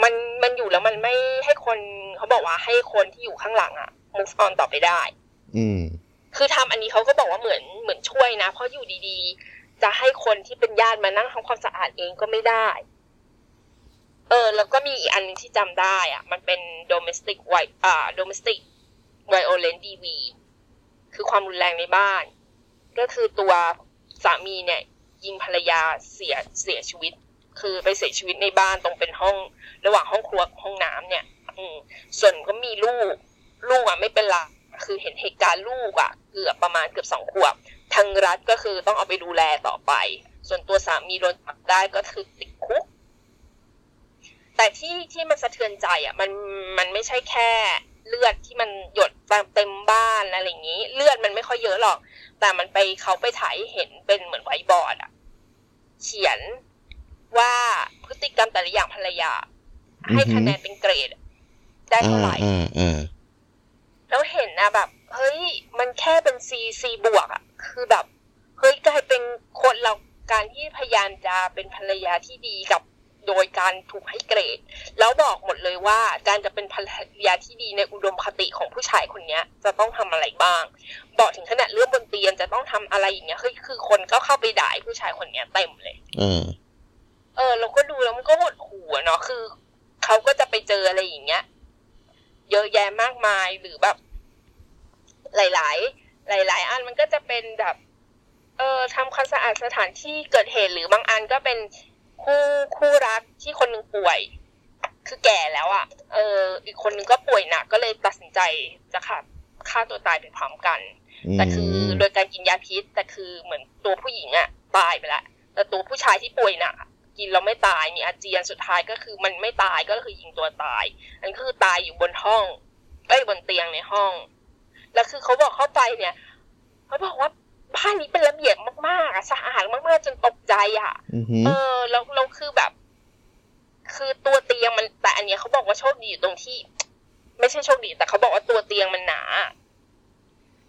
มันมันอยู่แล้วมันไม่ให้คนเขาบอกว่าให้คนที่อยู่ข้างหลังอะ move on ต่อไปได้ อืม คือทำอันนี้เขาก็บอกว่าเหมือนเหมือนช่วยนะ เพราะอยู่ดีๆ จะให้คนที่เป็นญาติมานั่งทำความสะอาดเองก็ไม่ได้ เออ แล้วก็มีอีกอันหนึงที่จำได้อะมันเป็น domestic vi อ่า domestic violence DV คือความรุนแรงในบ้าน ก็คือตัวสามีเนี่ย ยิงภรรยาเสียเสียชีวิต คือไปเสียชีวิตในบ้านตรงเป็นห้อง ระหว่างห้องครัวห้องน้ำเนี่ย อืมส่วนก็มีลูก ลูกอะไม่เป็นไรคือเห็นเหตุการณ์ลูกอะ เกือบประมาณเกือบสองขวบทางรัฐก็คือต้องเอาไปดูแลต่อไป ส่วนตัวสามีโดนจับได้ก็คือติดคุก แต่ที่ที่มันสะเทือนใจอะมันมันไม่ใช่แค่เลือดที่มันหยดตามเต็มบ้านอะไรอย่างนี้ เลือดมันไม่ค่อยเยอะหรอก แต่มันไปเขาไปถ่ายให้เห็นเป็นเหมือนไวท์บอร์ดอะ เขียนว่าพฤติกรรมแต่ละอย่างภรรยา ให้คะแนนเป็นเกรด ได้เท่าไหร่อ่าอ่าแล้วเห็นนะแบบ เฮ้ย มันแค่เป็นซีซีบวกอะคือแบบ เฮ้ยกลายเป็นคนเราการที่พยายามจะเป็นภรรยาที่ดีกับ โดยการถูกให้เกรด แล้วบอกหมดเลยว่าการจะเป็นภรรยาที่ดีในอุดมคติของผู้ชายคนเนี้ยจะต้องทำอะไรบ้าง บอกถึงขนาดเรื่องบนเตียงจะต้องทำอะไรอย่างเงี้ยเฮ้ยคือคนก็เข้าไปด่าไอ้ผู้ชายคนเนี้ยเต็มเลยอ่าเออเราก็ดูแล้วมันก็หดหู่อะเนาะคือเขาก็จะไปเจออะไรอย่างเงี้ย เยอะแยะมากมายหรือแบบ หลาย ๆ หลาย ๆ อันมันก็จะเป็นแบบเออทำความสะอาดสถานที่เกิดเหตุหรือบางอันก็เป็น คู่คู่รักที่คนหนึ่งป่วย คือแก่แล้วอะ่ะ เออ อีกคนนึงก็ป่วยหนักก็เลยตัดสินใจจะฆ่าฆ่าตัวตายไปพร้อมกัน แต่คือโดยการกินยาพิษ แต่คือเหมือนตัวผู้หญิงอะตายไปแล้วแต่ตัวผู้ชายที่ป่วยหนักอะกินแล้วไม่ตายมีอาเจียนสุดท้ายก็คือมันไม่ตายก็คือยิงตัวตายอันนก็คือตายอยู่บนห้องใกล้บนเตียงในห้อง แล้วคือเขาบอกเข้าไปเนี่ยเขาบอกว่า บ้านนี้เป็นระเบียบมากๆอะสะอาดมากๆจนตกใจอะอือหือเออแล้วเราคือแบบ คือตัวเตียงมันแต่อันเนี้ยเขาบอกว่าโชคดีอยู่ตรงที่ ไม่ใช่โชคดี แต่เขาบอกว่าตัวเตียงมันหนา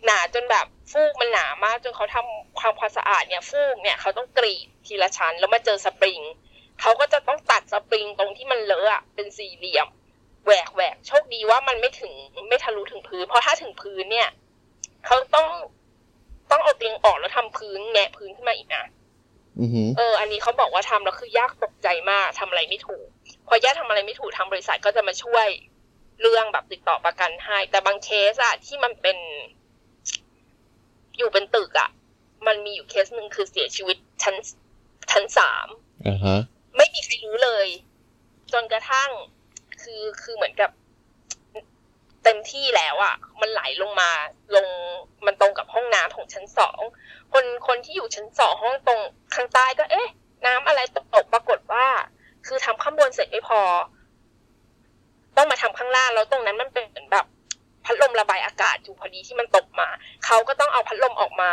หนาจนแบบฟูกมันหนามากจนเขาทำความความสะอาดเนี่ย ฟูกเนี่ยเขาต้องกรีดทีละชั้นแล้วมาเจอสปริงเขาก็จะต้องตัดสปริงตรงที่มันเลอะอะเป็นสี่เหลี่ยมแหวกแหวกโชคดีว่ามันไม่ถึงไม่ทะลุถึงพื้น เพราะถ้าถึงพื้นเนี่ยเขาต้อง ต้องเอาเตียงออกแล้วทำพื้นแงะพื้นขึ้นมาอีกนะอือหือเออ อันนี้เขาบอกว่าทำแล้วคือยากตกใจมากทำอะไรไม่ถูก พอย่าทำอะไรไม่ถูกทางบริษัทก็จะมาช่วยเรื่องแบบติดต่อประกันให้ แต่บางเคสอะที่มันเป็น อยู่เป็นตึกอะมันมีอยู่เคสหนึ่งคือเสียชีวิตชั้นชั้นสามอ่าฮะไม่มีใครรู้เลย จนกระทั่ง คือคือเหมือนกับ เต็มที่แล้วอะ่ะ มันไหลลงมาลงมันตรงกับห้องน้ำของชั้นสองคนคนที่อยู่ชั้นสองห้องตรงข้างใต้ก็ เอ๊ะ น้ำอะไรตกปรากฏว่า คือทำข้างบนเสร็จไม่พอ ต้องมาทำข้างล่างแล้วตรงนั้นมันเป็นเหมือนแบบพัดลมระบายอากาศอยู่พอดีที่มันตกมา เขาก็ต้องเอาพัดลมออกมา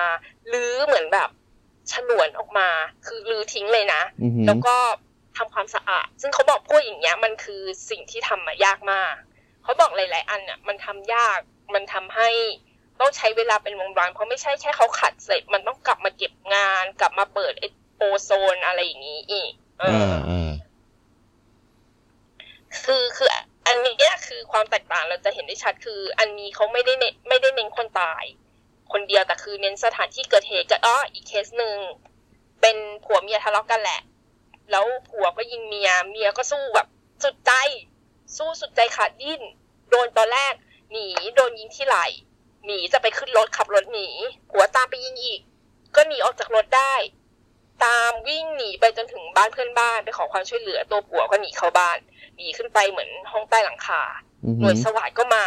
ลื้อเหมือนแบบฉนวนออกมา คือลื้อทิ้งเลยนะอือหือแล้วก็ทำความสะอาด ซึ่งเขาบอกพวกอย่างเงี้ย มันคือสิ่งที่ทำมายากมาก เขาบอกหลาย ๆ อันเนี่ยมันทำยากมันทำให้ต้องใช้เวลาเป็นวันๆเพราะไม่ใช่แค่เขาขัดเสร็จมันต้องกลับมาเก็บงาน กลับมาเปิดไอโอโซนอะไรอย่างนี้อีก เออ่าออ่าคือคืออันนี้เนี่ยคือความแตกต่างเราจะเห็นได้ชัดคือ อันนี้เขาไม่ได้เน้นไม่ได้เน้นคนตาย คนเดียวแต่คือเน้นสถานที่เกิดเหตุกับอ้ออีกเคสหนึ่งเป็นผัวเมียทะเลาะกันแหละ แล้วผัวก็ยิงเมีย เมียก็สู้แบบสุดใจ สู้สุดใจขาดดิ้น โดนตอนแรก หนีโดนยิงที่ไหล่หนีจะไปขึ้นรถขับรถหนีผัวตามไปยิงอีก ก็หนีออกจากรถได้ ตามวิ่งหนีไปจนถึงบ้านเพื่อนบ้านไปขอความช่วยเหลือตัวผัวก็หนีเข้าบ้านหนีขึ้นไปเหมือนห้องใต้หลังคาอือหหืน่วยอสวัสดก็มา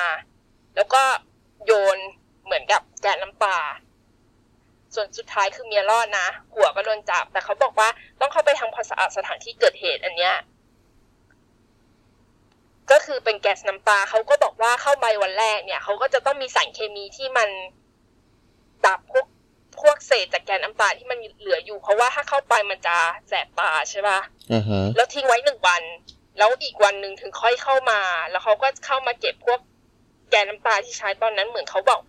แล้วก็โยนเหมือนกับแกะน้ำปลาส่วนสุดท้ายคือเมียรอดนะผัวก็โดนจับ แต่เขาบอกว่าต้องเข้าไปทำความสะอาดสถานที่เกิดเหตุอันเนี้ย ก็คือเป็นแก๊สน้ำตาเขาก็บอกว่าเข้าไปวันแรกเนี่ยเขาก็จะต้องมีสารเคมีที่มันดับพวกพวกเศษจากแก๊สน้ำตาที่มันเหลืออยู่เพราะว่าถ้าเข้าไปมันจะแสบตาใช่ปะอ่าฮะแล้วทิ้งไว้หนึ่งวัน แล้วอีกวันหนึ่งถึงค่อยเข้ามา แล้วเขาก็เข้ามาเก็บพวกแกนน้ำตาที่ใช้ตอนนั้นเหมือนเขาบอก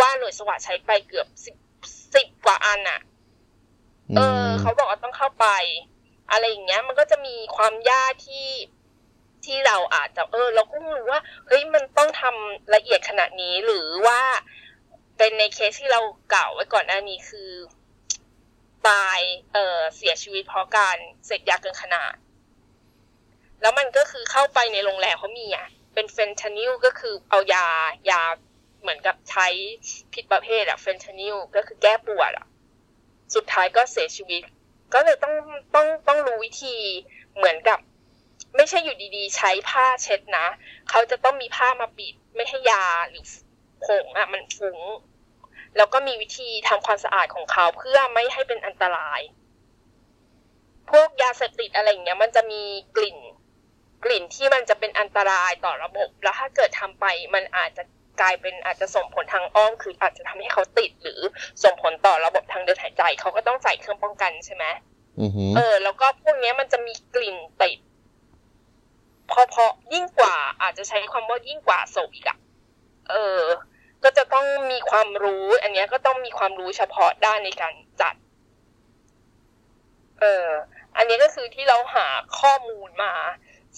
ว่าหน่วยสวัสดใช้ไปเกือบสิบสิบกว่าอันอะเออเขาบอกว่าต้องเข้าไป อะไรอย่างเงี้ย มันก็จะมีความยากที่ ที่เราอาจจะเออเราก็ไม่รู้ว่าเฮ้ยมันต้องทำละเอียดขนาดนี้หรือว่าเป็นในเคสที่เราเก่าไว้ก่อนหน้านี้คือ ตายเออเสียชีวิตเพราะการเสพยาเกินขนาด แล้วมันก็คือเข้าไปในโรงแรมเขามีอะเป็นเฟนทานิลก็คือเอายายาเหมือนกับใช้ผิดประเภทอะเฟนทานิลก็คือแก้ปวดอะสุดท้ายก็เสียชีวิต ก็เลยต้องต้องต้องรู้วิธีเหมือนกับ ไม่ใช่อยู่ดีๆ ใช้ผ้าเช็ดนะ เขาจะต้องมีผ้ามาปิดไม่ให้ยาหรือผงอะมันฟุ้ง แล้วก็มีวิธีทำความสะอาดของเขาเพื่อไม่ให้เป็นอันตราย พวกยาเสพติดอะไรอย่างเงี้ย มันจะมีกลิ่น กลิ่นที่มันจะเป็นอันตรายต่อระบบ แล้วถ้าเกิดทำไปมันอาจจะกลายเป็นอาจจะส่งผลทางอ้อมคืออาจจะทำให้เขาติดหรือส่งผลต่อระบบทางเดินหายใจเขาก็ต้องใส่เครื่องป้องกันใช่ไหมอือหือเออ แล้วก็พวกเนี้ยมันจะมีกลิ่นติด พอพอยิ่งกว่าอาจจะใช้ความว่ายิ่งกว่าศพอีกอะเออ ก็จะต้องมีความรู้ อันนี้ก็ต้องมีความรู้เฉพาะด้านในการจัด เอออันนี้ก็คือที่เราหาข้อมูลมา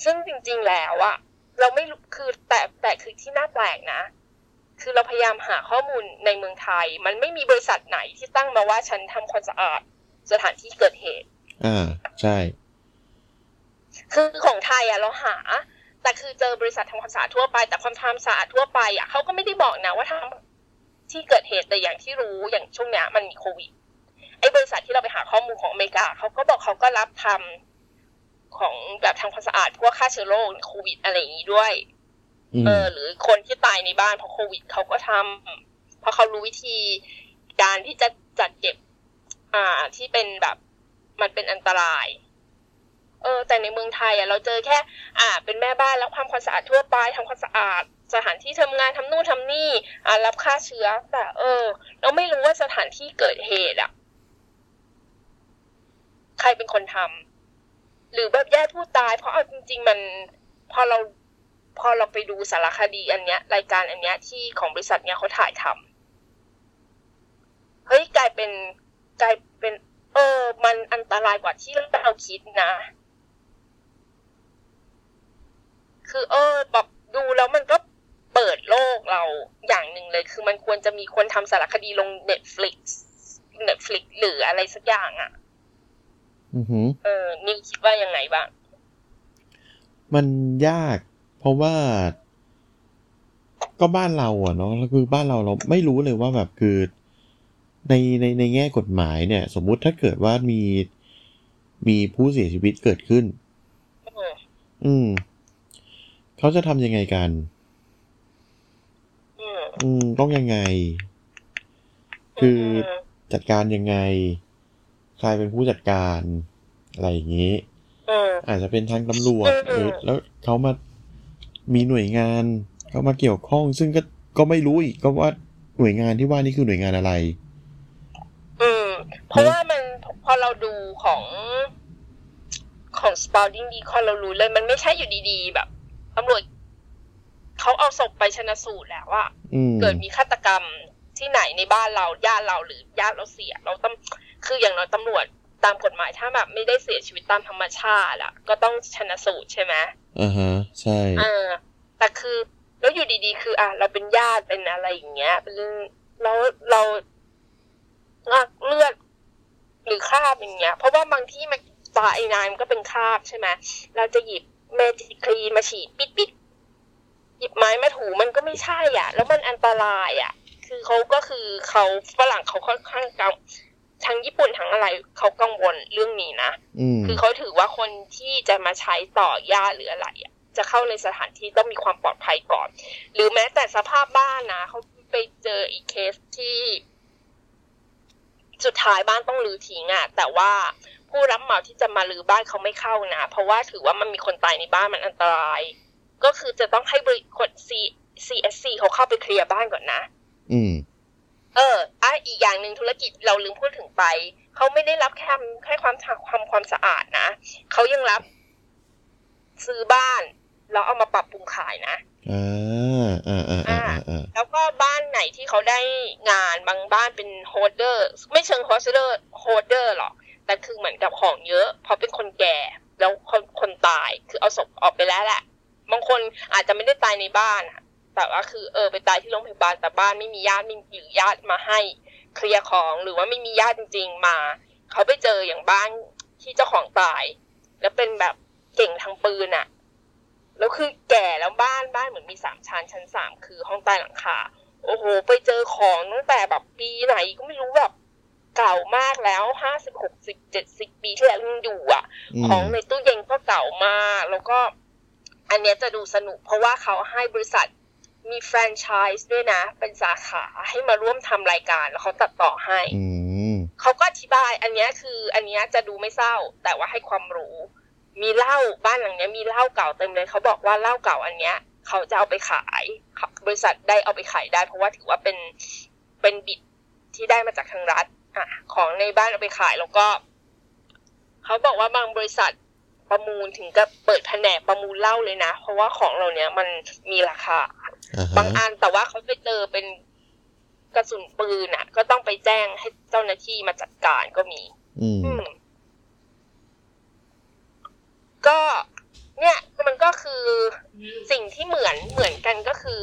ซึ่งจริง ๆ แล้วอะเราไม่รู้คือแต่แต่คือที่น่าแปลกนะ คือเราพยายามหาข้อมูลในเมืองไทย มันไม่มีบริษัทไหนที่ตั้งมาว่าฉันทำความสะอาดสถานที่เกิดเหตุ อ่า ใช่ คือของไทยอะเราหา แต่คือเจอบริษัททำความสะอาดทั่วไป แต่ความทำสะอาดทั่วไปอะเขาก็ไม่ได้บอกนะว่าทำที่เกิดเหตุแต่อย่างที่รู้อย่างช่วงเนี้ยมันมีโควิดไอ้บริษัทที่เราไปหาข้อมูลของอเมริกาเขาก็บอกเขาก็รับทำของแบบทำความสะอาดพวกฆ่าเชื้อโรคโควิดอะไรอย่างนี้ด้วยอืมเออหรือคนที่ตายในบ้านเพราะโควิดเขาก็ทำเพราะเขารู้วิธีการที่จะจัดเก็บ อ่าที่เป็นแบบ มันเป็นอันตราย เออแต่ในเมืองไทยอะเราเจอแค่ อ่า เป็นแม่บ้านแล้วความความสะอาดทั่วไปทำความสะอาดสถานที่ทำงานทำนู่นทำนี่ อ่ารับค่าเชื้อ แต่เออ เราไม่รู้ว่าสถานที่เกิดเหตุอะ ใครเป็นคนทำหรือแบบญาติผู้ตาย เพราะเอาจริง ๆ มันพอเราพอเราไปดูสารคดีอันเนี้ย รายการอันเนี้ยที่ของบริษัทเนี้ยเขาถ่ายทำเฮ้ยกลายเป็นกลายเป็น เออ มันอันตรายกว่าที่เราคิดนะ คือเออแบบดูแล้วมันก็เปิดโลกเราอย่างหนึ่งเลย คือมันควรจะมีคนทำสารคดีลง Netflix Netflix หรืออะไรสักอย่างอะ่ะอือหือเออนิวคิดว่ายังไงบ้าง มันยาก เพราะว่า ก็บ้านเราอะเนาะแล้วคือบ้านเราเราไม่รู้เลยว่าแบบคือในในในแง่กฎหมายเนี่ย สมมุติถ้าเกิดว่ามีมีผู้เสียชีวิตเกิดขึ้น อืมอืม เขาจะทำยังไงกัน อืมอืมต้องยังไง คือมจัดการยังไง ใครเป็นผู้จัดการ อะไรอย่างนี้อืมอาจจะเป็นทางตำรวจอืมหรือแล้วเขามามีหน่วยงาน เขามาเกี่ยวข้อง ซึ่งก็ก็ไม่รู้อีกก็ว่าหน่วยงานที่ว่านี่คือหน่วยงานอะไร อืม เพราะว่ามันพอเราดูของของ Spalding Decon เรารู้เลย มันไม่ใช่อยู่ดีๆ แบบ ตำรวจเขาเอาศพไปชนะสูตรแล้วอะอืมเกิดมีฆาตกรรมที่ไหนในบ้านเราญาติเราหรือญาติเราเสีย เราต้องคืออย่างน้อยตำรวจตามกฎหมายถ้าแบบไม่ได้เสียชีวิตตามธรรมชาติอะก็ต้องชนะสูตรใช่ไหมอ่าฮะใช่เออแต่คือแล้วอยู่ดีๆ คือ อะเราเป็นญาติเป็นอะไรอย่างเงี้ยเป็นแล้วเราอะเลือดหรือคราบอย่างเงี้ย เพราะว่าบางที่มันตาไอ้นายมันก็เป็นคราบใช่ไหมเราจะหยิบ เมจิคลีนมาฉีดปิดปิดหยิบไม้มาถูมันก็ไม่ใช่อะ แล้วมันอันตรายอะ คือเขาก็คือเขาฝรั่งเขาค่อนข้างกังทั้งญี่ปุ่นทั้งอะไรเขากังวลเรื่องนี้นะอืมคือเขาถือว่าคนที่จะมาใช้ต่อยาหรืออะไรอะ จะเข้าในสถานที่ต้องมีความปลอดภัยก่อน หรือแม้แต่สภาพบ้านนะเขาไปเจออีกเคสที่ สุดท้ายบ้านต้องรื้อทิ้งอะ แต่ว่า ผู้รับเหมาที่จะมารื้อบ้านเขาไม่เข้านะ เพราะว่าถือว่ามันมีคนตายในบ้านมันอันตราย ก็คือจะต้องให้บริษัท C CSC เขาเข้าไปเคลียร์บ้านก่อนนะ อืม เอออะอีกอย่างหนึ่งธุรกิจเราลืมพูดถึงไป เขาไม่ได้รับแค่แค่ความความความสะอาดนะ เขายังรับ ซื้อบ้านแล้วเอามาปรับปรุงขายนะอ่าอ่าอ่าอ่าอ่าแล้วก็บ้านไหนที่เขาได้งานบางบ้านเป็น hoarder ไม่เชิง hoarder hoarder หรอก แต่คือเหมือนกับของเยอะ เพราะเป็นคนแก่แล้วคนคนตายคือเอาศพออกไปแล้วแหละ บางคนอาจจะไม่ได้ตายในบ้านแต่ว่าคือเออไปตายที่โรงพยาบาลแต่บ้านไม่มีญาติไม่หรือญาติมาให้เคลียร์ของหรือว่าไม่มีญาติจริง ๆ มา เขาไปเจออย่างบ้านที่เจ้าของตาย แล้วเป็นแบบเก่งทางปืนอะแล้วคือแก่แล้วบ้านบ้านเหมือนมีสามชั้นชั้นสามคือห้องใต้หลังคาโอ้โห ไปเจอของตั้งแต่แบบปีไหนก็ไม่รู้แบบ เก่ามากแล้วห้าสิบหกสิบเจ็ดสิบปีที่แล้วยังอยู่อะอืมของในตู้เย็นก็เก่ามากแล้วก็ อันเนี้ยจะดูสนุกเพราะว่าเขาให้บริษัทมีแฟรนไชส์ด้วยนะ เป็นสาขาให้มาร่วมทำรายการ แล้วเขาตัดต่อให้อืมเขาก็อธิบาย อันเนี้ยคืออันเนี้ยจะดูไม่เศร้า แต่ว่าให้ความรู้ มีเหล้าบ้านหลังเนี้ยมีเหล้าเก่าเต็มเลยเขาบอกว่าเหล้าเก่าอันเนี้ย เขาจะเอาไปขายเขาบริษัทได้เอาไปขายได้ เพราะว่าถือว่าเป็นเป็นบิดที่ได้มาจากทางรัฐ อะของในบ้านเอาไปขายแล้วก็ เขาบอกว่าบางบริษัทประมูลถึงกับเปิดแผนกประมูลเหล้าเลยนะ เพราะว่าของเราเนี้ยมันมีราคาอ่าฮะบางอันแต่ว่าเขาไปเจอเป็นกระสุนปืนอะ ก็ต้องไปแจ้งให้เจ้าหน้าที่มาจัดการก็มี อืมอืมก็เนี่ยมันก็คือสิ่งที่เหมือนเหมือนกันก็คือ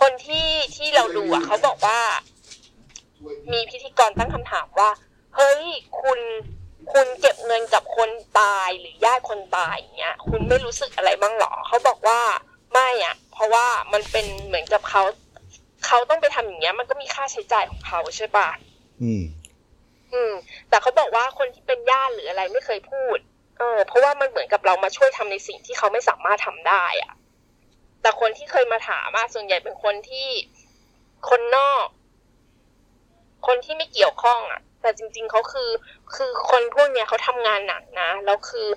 คนที่ที่เราดูอะ เขาบอกว่า มีพิธีกรตั้งคำถามว่า เฮ้ยคุณคุณเก็บเงินกับคนตายหรือญาติคนตายอย่างเงี้ย คุณไม่รู้สึกอะไรบ้างหรอเขาบอกว่าไม่อะ เพราะว่ามันเป็นเหมือนกับเขาเขาต้องไปทำอย่างเงี้ย มันก็มีค่าใช้จ่ายของเขาใช่ปะอืม อืม แต่เขาบอกว่าคนที่เป็นญาติหรืออะไรไม่เคยพูด เออ เพราะว่ามันเหมือนกับเรามาช่วยทำในสิ่งที่เขาไม่สามารถทำได้อะแต่คนที่เคยมาถามอะส่วนใหญ่เป็นคนที่คนนอก คนที่ไม่เกี่ยวข้องอะแต่จริง ๆเขาคือ คือคนพวกเนี้ยเขาทำงานหนักนะแล้วคือ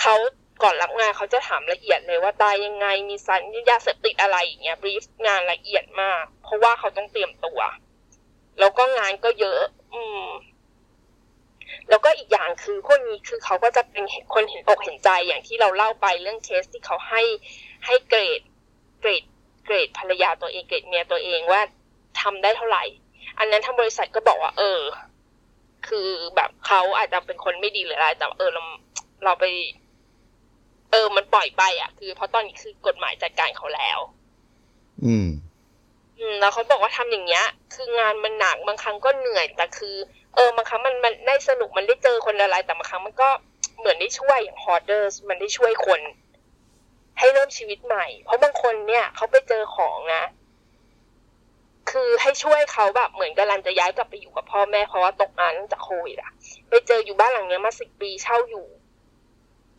เขาก่อนรับงานเขาจะถามละเอียดเลยว่าตายยังไงมีสารยาเสพติดอะไรอย่างเงี้ยบรีฟงานละเอียดมาก เพราะว่าเขาต้องเตรียมตัว แล้วก็งานก็เยอะ อืม แล้วก็อีกอย่างคือพวกนี้คือเขาก็จะเป็นคนเห็นอกเห็นใจอย่างที่เราเล่าไปเรื่องเคสที่เขาให้ให้เกรดเกรดเกรดภรรยาตัวเองเกรดเมียตัวเองว่าทำได้เท่าไหร่ อันนั้นทางบริษัทก็บอกว่า เออ คือแบบเขาอาจจะเป็นคนไม่ดีหรืออะไร แต่เออเราเราไป เออ มันปล่อยไปอะ คือเพราะตอนนี้คือกฎหมายจัดการเขาแล้ว อืม อืมแล้วเขาบอกว่าทำอย่างเงี้ย คืองานมันหนักบางครั้งก็เหนื่อยแต่คือ เออบางครั้งมันมันได้สนุกมันได้เจอคนอะไรแต่บางครั้งมันก็เหมือนได้ช่วยอย่างฮอร์เดอร์สมันได้ช่วยคน ให้เริ่มชีวิตใหม่ เพราะบางคนเนี่ยเขาไปเจอของนะ คือให้ช่วยเขาแบบเหมือนกำลังจะย้ายกลับไปอยู่กับพ่อแม่เพราะว่าตกงานจากโควิดอะไปเจออยู่บ้านหลังเนี้ยมาสิบปีเช่าอยู่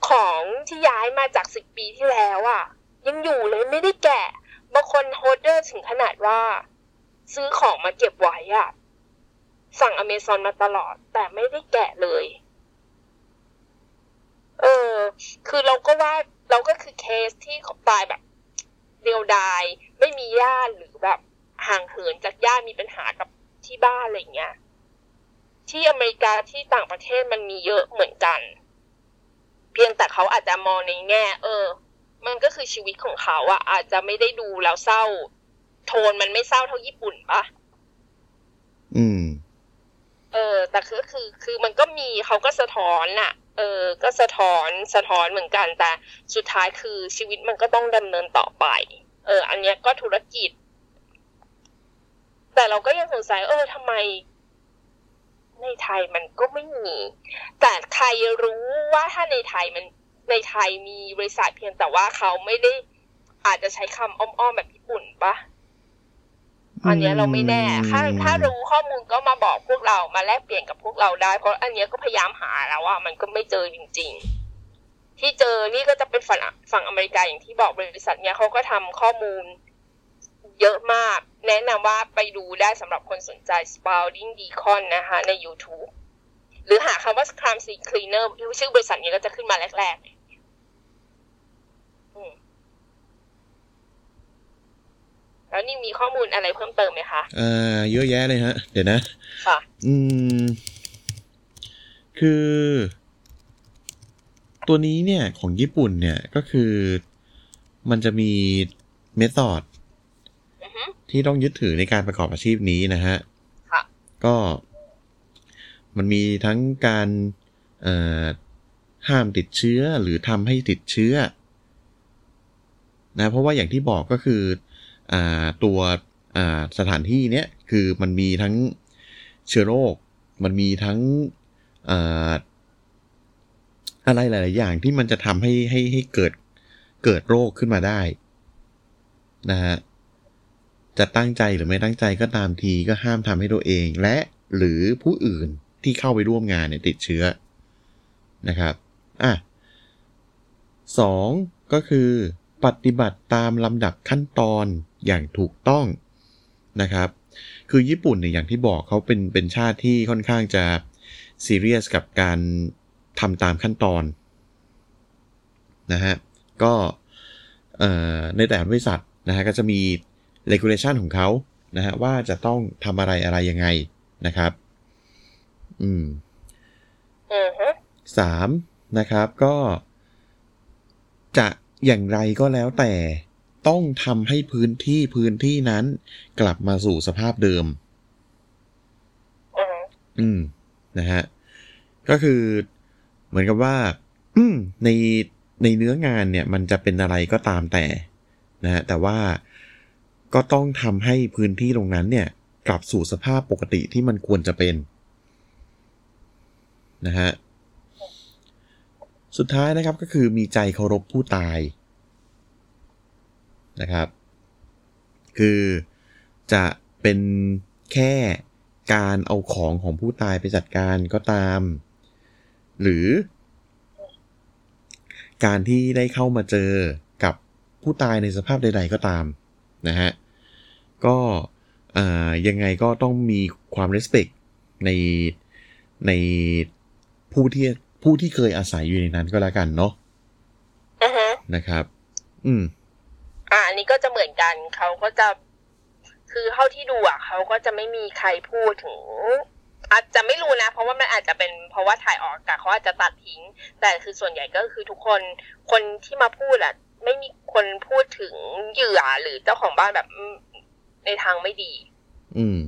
ของที่ย้ายมาจากสิบปีที่แล้วอะยังอยู่เลยไม่ได้แกะบางคนโฮเดอร์ถึงขนาดว่า ซื้อของมาเก็บไว้อะสั่งอเมซอนมาตลอด แต่ไม่ได้แกะเลย เออ คือเราก็ว่าเราก็คือเคสที่เขาตายแบบเดียวดาย ไม่มีญาติหรือแบบ ห่างเหินจากญาติมีปัญหากับที่บ้านอะไรเงี้ย ที่อเมริกาที่ต่างประเทศมันมีเยอะเหมือนกัน เพียงแต่เขาอาจจะมองในแง่ เออ มันก็คือชีวิตของเขาอะอาจจะไม่ได้ดูแล้วเศร้า โทนมันไม่เศร้าเท่าญี่ปุ่นปะอืม เออ แต่คือคือ คือมันก็มีเขาก็สะท้อนน่ะ เออ ก็สะท้อนสะท้อนเหมือนกันแต่สุดท้ายคือชีวิตมันก็ต้องดำเนินต่อไป เออ อันเนี้ยก็ธุรกิจ แต่เราก็ยังสงสัยเออทำไม ในไทยมันก็ไม่มี แต่ใครรู้ว่าถ้าในไทยมันในไทยมีบริษัทเพียงแต่ว่าเขาไม่ได้อาจจะใช้คำอ้อมๆแบบญี่ปุ่นปะอันเนี้ยเราไม่แน่ ถ้าถ้ารู้ข้อมูลก็มาบอกพวกเรา มาแลกเปลี่ยนกับพวกเราได้ เพราะอันเนี้ยก็พยายามหาแล้วว่ามันก็ไม่เจอจริง ๆ ที่เจอนี่ก็จะเป็นฝั่งฝั่งอเมริกาอย่างที่บอกบริษัทเนี้ยเขาก็ทำข้อมูล เยอะมาก แนะนำว่าไปดูได้สำหรับคนสนใจ Spalding Decon นะคะ ใน YouTube หรือหาคำว่า Crime Scene Cleaner ชื่อบริษัทนี้ก็จะขึ้นมาแรกๆอืมแล้วนี่มีข้อมูลอะไรเพิ่มเติมไหมคะอ่าเยอะแยะเลยฮะ เดี๋ยวนะ ค่ะ อืม คือ ตัวนี้เนี่ยของญี่ปุ่นเนี่ยก็คือมันจะมีเมธอดอือฮึ ที่ต้องยึดถือในการประกอบอาชีพนี้นะฮะค่ะก็มันมีทั้งการเอ่อห้ามติดเชื้อหรือทำให้ติดเชื้อนะเพราะว่าอย่างที่บอกก็คืออ่าตัวอ่าสถานที่เนี้ยคือมันมีทั้งเชื้อโรค มันมีทั้งอ่าอะไรหลาย ๆ อย่างที่มันจะทำให้ให้ให้เกิดเกิดโรคขึ้นมาได้นะฮะ จะตั้งใจหรือไม่ตั้งใจก็ตามทีก็ห้ามทำให้ตัวเอง และหรือผู้อื่นที่เข้าไปร่วมงานเนี่ยติดเชื้อนะครับอะสองก็คือปฏิบัติตามลำดับขั้นตอนอย่างถูกต้องนะครับ คือญี่ปุ่นเนี่ยอย่างที่บอกเขาเป็นเป็นชาติที่ค่อนข้างจะซีเรียสกับการทำตามขั้นตอนนะฮะก็ในแต่ละบริษัทนะฮะก็จะมี regulation ของเขานะฮะว่าจะต้องทำอะไรอะไรยังไงนะครับ อืมอือฮึสามนะครับก็ จะอย่างไรก็แล้วแต่ต้องทำให้พื้นที่พื้นที่นั้น กลับมาสู่สภาพเดิม อือฮึอืมนะฮะก็คือเหมือนกับว่าอืมในในเนื้องานเนี่ย มันจะเป็นอะไรก็ตามแต่นะฮะแต่ว่า ก็ต้องทำให้พื้นที่ตรงนั้นเนี่ยกลับสู่สภาพปกติที่มันควรจะเป็นนะฮะสุดท้ายนะครับก็คือมีใจเคารพผู้ตายนะครับ คือจะเป็นแค่การเอาของของผู้ตายไปจัดการก็ตาม หรือ การที่ได้เข้ามาเจอกับผู้ตายในสภาพใด ๆ ก็ตามนะฮะ ก็อ่ายังไงก็ต้องมีความ respect ในในผู้ที่ผู้ที่เคยอาศัยอยู่ในนั้นก็แล้วกันเนาะอือฮึนะครับ อืม อ่า อันนี้ก็จะเหมือนกัน เขาก็จะ คือเท่าที่ดูอะ เขาก็จะไม่มีใครพูดถึง อาจจะไม่รู้นะ เพราะว่ามันอาจจะเป็น เพราะว่าถ่ายออกอากาศเขาอาจจะตัดทิ้ง แต่คือส่วนใหญ่ก็คือทุกคน คนที่มาพูดอะ ไม่มีคนพูดถึงเหยื่อหรือเจ้าของบ้านแบบอืม ในทางไม่ดี อืม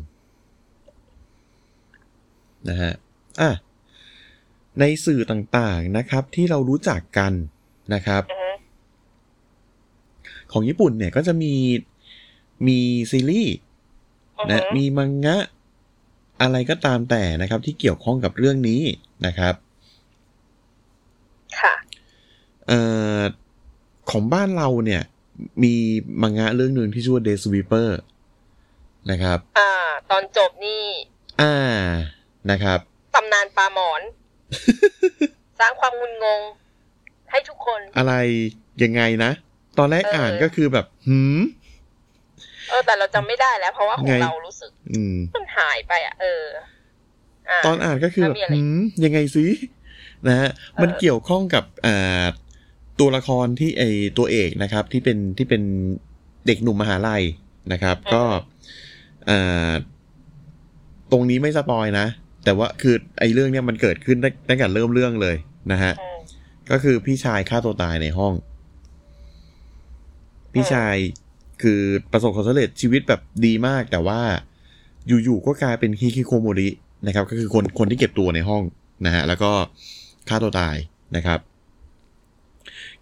นะฮะ อะ ในสื่อต่างๆนะครับ ที่เรารู้จักกันนะครับอือฮึของญี่ปุ่นเนี่ยก็จะมีมีซีรีส์อือฮึนะมีมังงะ อะไรก็ตามแต่นะครับ ที่เกี่ยวข้องกับเรื่องนี้นะครับ ค่ะเอ่อของบ้านเราเนี่ย มีมังงะเรื่องหนึ่งที่ชื่อว่า Day Sweeper นะครับ อ่า ตอนจบนี่ อ่านะครับตำนานปลาหมอน สร้างความงุนงง ให้ทุกคน อะไรยังไงนะ ตอนแรกเอออ่อ่านก็คือแบบ หืมเออแต่เราจำไม่ได้แล้ว เพราะว่าของไงเรารู้สึกอืมมันหายไปอะ เอออ่าตอนอ่านก็คือแล้แบวบมีอะไรหืมยังไงสินะฮะมันเกี่ยวข้องกับอ่าตัวละครที่ไอตัวเอกนะครับ ที่เป็นที่เป็นเด็กหนุ่มมหาลัยนะครับ ก็ อ่าตรงนี้ไม่สปอยนะ แต่ว่าคือไอ้เรื่องเนี้ยมันเกิดขึ้นตั้งตั้งแต่เริ่มเรื่องเลยนะฮะอืมก็คือพี่ชายฆ่าตัวตายในห้อง พี่ชายคือประสบความสำเร็จชีวิตแบบดีมาก แต่ว่าอยู่ๆก็กลายเป็นฮิคิโคโมรินะครับ ก็คือคนคนที่เก็บตัวในห้องนะฮะ แล้วก็ฆ่าตัวตายนะครับ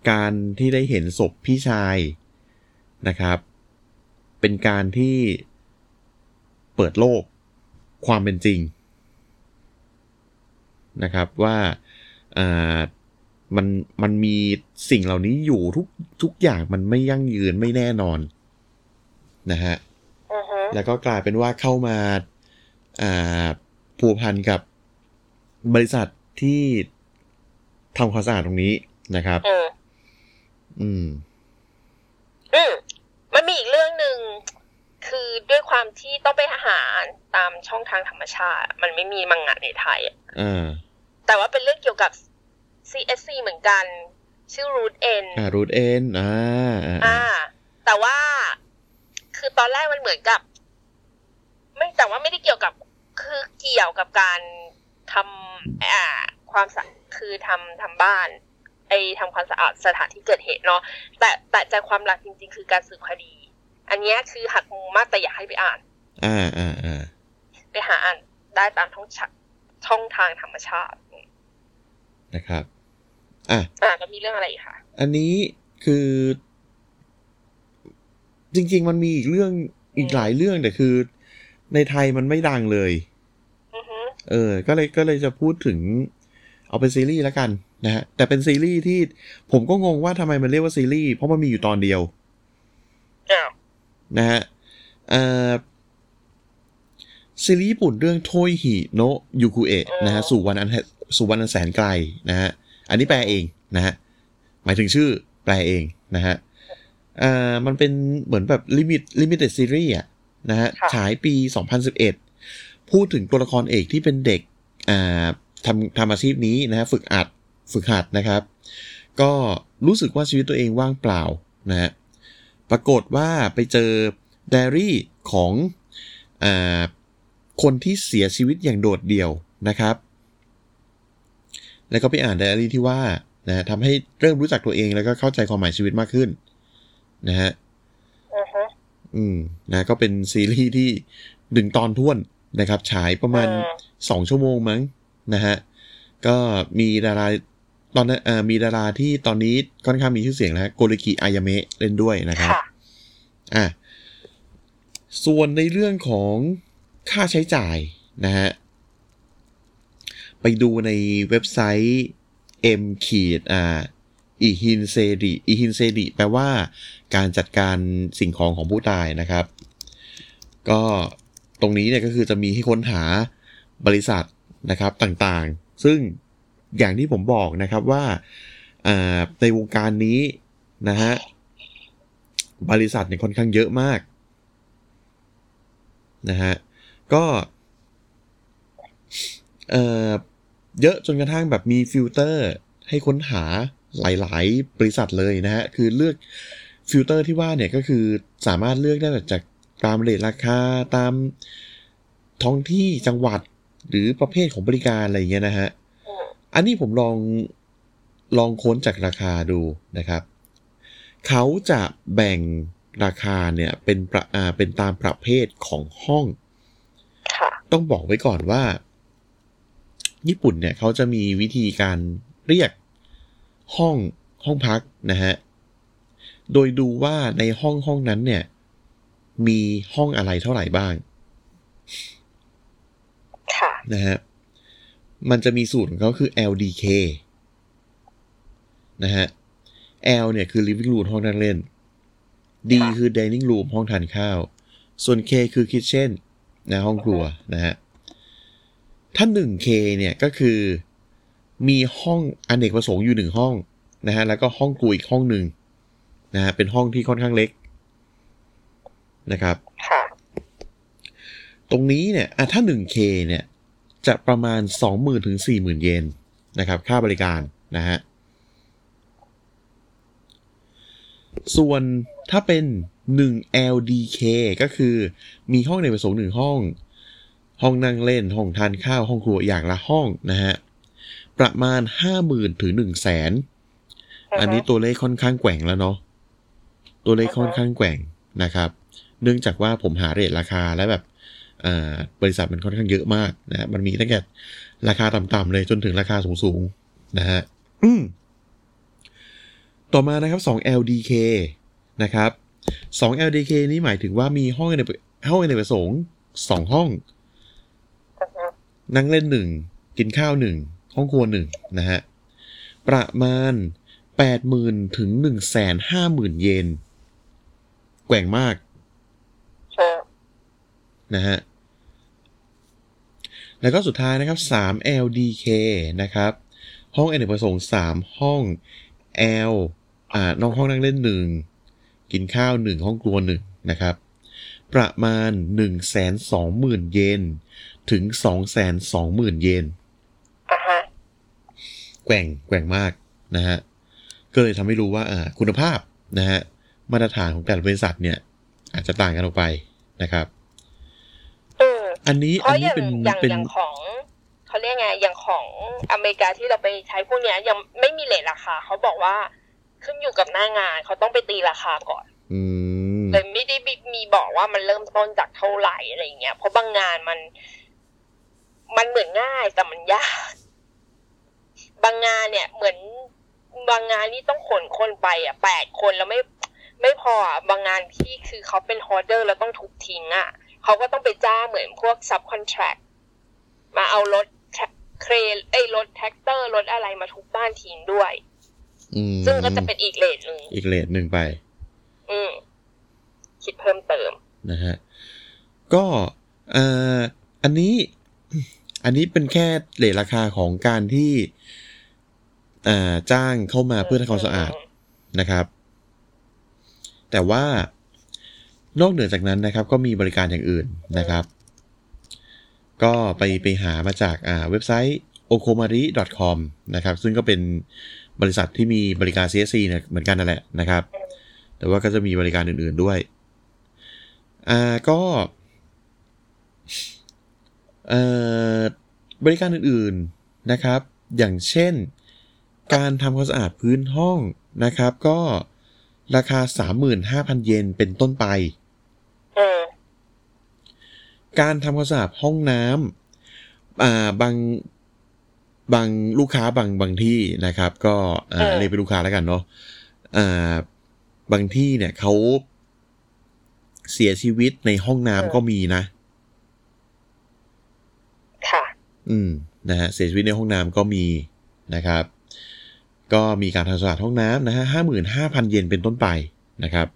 การที่ได้เห็นศพพี่ชายนะครับ เป็นการที่ เปิดโลกความเป็นจริงนะครับว่าอ่ามันมันมีสิ่งเหล่านี้อยู่ทุกทุกอย่างมันไม่ยั่งยืนไม่แน่นอนนะฮะอือฮึแล้วก็กลายเป็นว่าเข้ามาอ่าผูกพันกับบริษัทที่ทำความสะอาดตรงนี้นะครับ อืม อืมอืมมันมีอีกเรื่องหนึ่งคือ ด้วยความที่ต้องไปหาตามช่องทางธรรมชาติ มันไม่มีมังงะในไทยอะอ่าแต่ว่าเป็นเรื่องเกี่ยวกับ CSC เหมือนกัน ชื่อ Root N อ่ารูทเอ็นอ่าอ่าอ่า แต่ว่าคือตอนแรกมันเหมือนกับ ไม่แต่ว่าไม่ได้เกี่ยวกับคือเกี่ยวกับการทำอ่า ความสะคือทำทำบ้าน ไอ้ทำความสะอาดสถานที่เกิดเหตุเนาะแต่แต่ใจความหลักจริง ๆ คือการสืบคดี อันเนี้ยคือหักมุมมากแต่อยากให้ไปอ่านอ่าอ่าอ่าไปหาอ่านได้ตามช่องชช่องทางธรรมชาตินะครับ อะอ่าแล้วมีเรื่องอะไรอีกคะอันนี้คือ จริง ๆ มันมีอีกเรื่องอีกหลายเรื่องแต่คือ ในไทยมันไม่ดังเลยอือฮึเออ ก็เลยก็เลยจะพูดถึง เอาเป็นซีรีส์แล้วกันนะฮะแต่เป็นซีรีส์ที่ผมก็งงว่าทำไมมันเรียกว่าซีรีส์เพราะมันมีอยู่ตอนเดียวอ้าว นะฮะเอ่อซีรีส์ญี่ปุ่นเรื่องโทยฮิโนะยูคุเอะนะฮะสู่วันอันสู่วันอันแสนไกลนะฮะอันนี้แปลเองนะฮะหมายถึงชื่อแปลเองนะฮะเอ่อมันเป็นเหมือนแบบ limit limited series อะนะฮะฉายปี 2011 พูดถึงตัวละครเอกที่เป็นเด็กอ่าทำทำอาชีพนี้นะฮะฝึกอัดฝึกหัดนะครับ ก็รู้สึกว่าชีวิตตัวเองว่างเปล่านะฮะ ปรากฏว่าไปเจอไดอารี่ของอาคนที่เสียชีวิตอย่างโดดเดี่ยวนะครับ แล้วก็ไปอ่านไดอารี่ที่ว่านะทำให้เริ่มรู้จักตัวเองแล้วก็เข้าใจความหมายชีวิตมากขึ้น นะฮะอือฮึอืมนะก็เป็นซีรีส์ที่ดึงตอนท้วนนะครับ ฉายประมาณอืมสองชั่วโมงมั้งนะฮะก็มีดารา ตอนนั้นเอ่อมีดาราที่ตอนนี้ค่อนข้างมีชื่อเสียงแล้วโกริกิอายาเมะเล่นด้วยนะครับค่ะอะส่วนในเรื่องของค่าใช้จ่ายนะฮะไปดูในเว็บไซต์ M ขีดอ่าอีฮินเซดิอีฮินเซดิแปลว่าการจัดการสิ่งของของผู้ตายนะครับ ก็ตรงนี้เนี่ยก็คือจะมีให้ค้นหาบริษัทนะครับต่างๆ ซึ่ง อย่างที่ผมบอกนะครับว่าในวงการนี้นะฮะบริษัทเนี่ยค่อนข้างเยอะมากนะฮะก็เอ่อเยอะจนกระทั่งแบบมีฟิลเตอร์ให้ค้นหาหลาย ๆ บริษัทเลยนะฮะ คือเลือกฟิลเตอร์ที่ว่าเนี่ยก็คือสามารถเลือกได้จากตาม rate ราคาตามท้องที่จังหวัดหรือประเภทของบริการอะไรอย่างเงี้ยนะฮะ อืมอันนี้ผมลองลองค้นจากราคาดูนะครับ เขาจะแบ่งราคาเนี่ยเป็นประอ่าเป็นตามประเภทของห้องค่ะต้องบอกไว้ก่อนว่า ญี่ปุ่นเนี่ยเขาจะมีวิธีการเรียกห้องห้องพักนะฮะ โดยดูว่าในห้องห้องนั้นเนี่ย มีห้องอะไรเท่าไหร่บ้าง ค่ะ นะฮะ มันจะมีสูตรของเขาคือ LDK นะฮะ L เนี่ยคือ living room ห้องนั่งเล่น D ค่ะคือ dining room ห้องทานข้าว ส่วน K คือ kitchen นะห้องครัวนะฮะ ถ้า 1K เนี่ยก็คือมีห้องอเนกประสงค์อยู่หนึ่งห้องนะฮะ แล้วก็ห้องครัวอีกห้องหนึ่งนะฮะ เป็นห้องที่ค่อนข้างเล็กนะครับค่ะตรงนี้เนี่ยอะถ้า 1K เนี่ย จะประมาณ 20,000ถึง40,000 เยนนะครับ ค่าบริการนะฮะ ส่วนถ้าเป็น 1 LDK ก็คือมีห้องในประสงค์หนึ่งห้อง ห้องนั่งเล่น ห้องทานข้าว ห้องครัวอย่างละห้องนะฮะ ประมาณ 50,000ถึง1 0 0 0 0แสนอันนี้ตัวเลขค่อนข้างแกว่งแล้วเนาะ ตัวเลขค่อนข้างแกว่งนะครับ เนื่องจากว่าผมหาเรทราคาและแบบ บริษัทมันค่อนข้างเยอะมากนะมันมีตั้งแต่ราคาต่ำๆเลยจนถึงราคาสูงๆนะฮะอืมต่อมานะครับ 2 LDK นะครับ 2 LDK นี้หมายถึงว่ามีห้องในห้องในประสงค์สองห้อง นั่งเล่นหนึ่ง กินข้าวหนึ่ง ห้องครัวหนึ่งนะฮะ ประมาณแปดหมื่นถึงหนึ่งแสนห้าหมื่นเยน แกว่งมากนะฮะ แล้วก็สุดท้ายนะครับ 3 LDK นะครับ ห้องอเนกประสงค์ 3 ห้อง L อ่านอกห้องนั่งเล่นหนึ่งกินข้าวหนึ่งห้องครัวหนึ่งนะครับ ประมาณ 1 2 0 0 0 0 เยน ถึง 2 2 0 0 0 0 เยนแกว่งแกว่งมากนะฮะ ก็เลยทำให้รู้ว่าอ่าคุณภาพนะฮะ มาตรฐานของแต่ละบริษัทเนี่ย อาจจะต่างกันออกไปนะครับ อันนี้อันนี้เป็นอย่างอย่างของเขาเรียกไงอย่างของอเมริกาที่เราไปใช้พวกนี้ยังไม่มีเลทราคาเขาบอกว่าขึ้นอยู่กับหน้างานเขาต้องไปตีราคาก่อนเลยไม่ได้มีบอกว่ามันเริ่มต้นจากเท่าไหร่อะไรเงี้ยเพราะบางงานมัน มันเหมือนง่ายแต่มันยาก บางงานเนี่ย เหมือนบางงานนี่ต้องขนคนไป อะแปดคนแล้วไม่ไม่พออะบางงานที่คือเขาเป็น hoarder แล้วต้องทุบทิ้งอะ เขาก็ต้องไปจ้างเหมือนพวก subcontract มาเอารถเครนไอ้รถแทรกเตอร์รถอะไรมาทุบบ้านทิ้งด้วยซึ่งก็จะเป็นอีกเลทหนึ่งอีกเลทหนึ่งไป อืมคิดเพิ่มเติมนะฮะก็เอ่ออันนี้ อันนี้เป็นแค่เลทราคาของการที่อ่าจ้างเข้ามาเพื่อทำความสะอาดนะครับ แต่ว่า นอกเหนือจากนั้นนะครับก็มีบริการอย่างอื่นนะครับ ก็ไปไปหามาจากอ่าเว็บไซต์ okomari.com นะครับซึ่งก็เป็นบริษัทที่มีบริการ CSC เนี่ยเหมือนกันนั่นแหละนะครับ แต่ว่าก็จะมีบริการอื่นๆด้วยอ่าก็เอ่อบริการอื่นๆนะครับ อย่างเช่นการทำความสะอาดพื้นห้องนะครับ ก็ราคา 35,000 เยนเป็นต้นไป การทำความสะอาดห้องน้ำอ่าบางบางลูกค้าบางบางที่นะครับ ก็เรียกเป็นลูกค้าแล้วกันเนาะบางที่เนี่ยเขาเสียชีวิตในห้องน้ำก็มีนะ ค่ะ อืม นะฮะ เสียชีวิตในห้องน้ำก็มีนะครับ ก็มีการทำสะอาดห้องน้ำนะฮะห้าหมื่นห้าพันเยนเป็นต้นไปนะครับ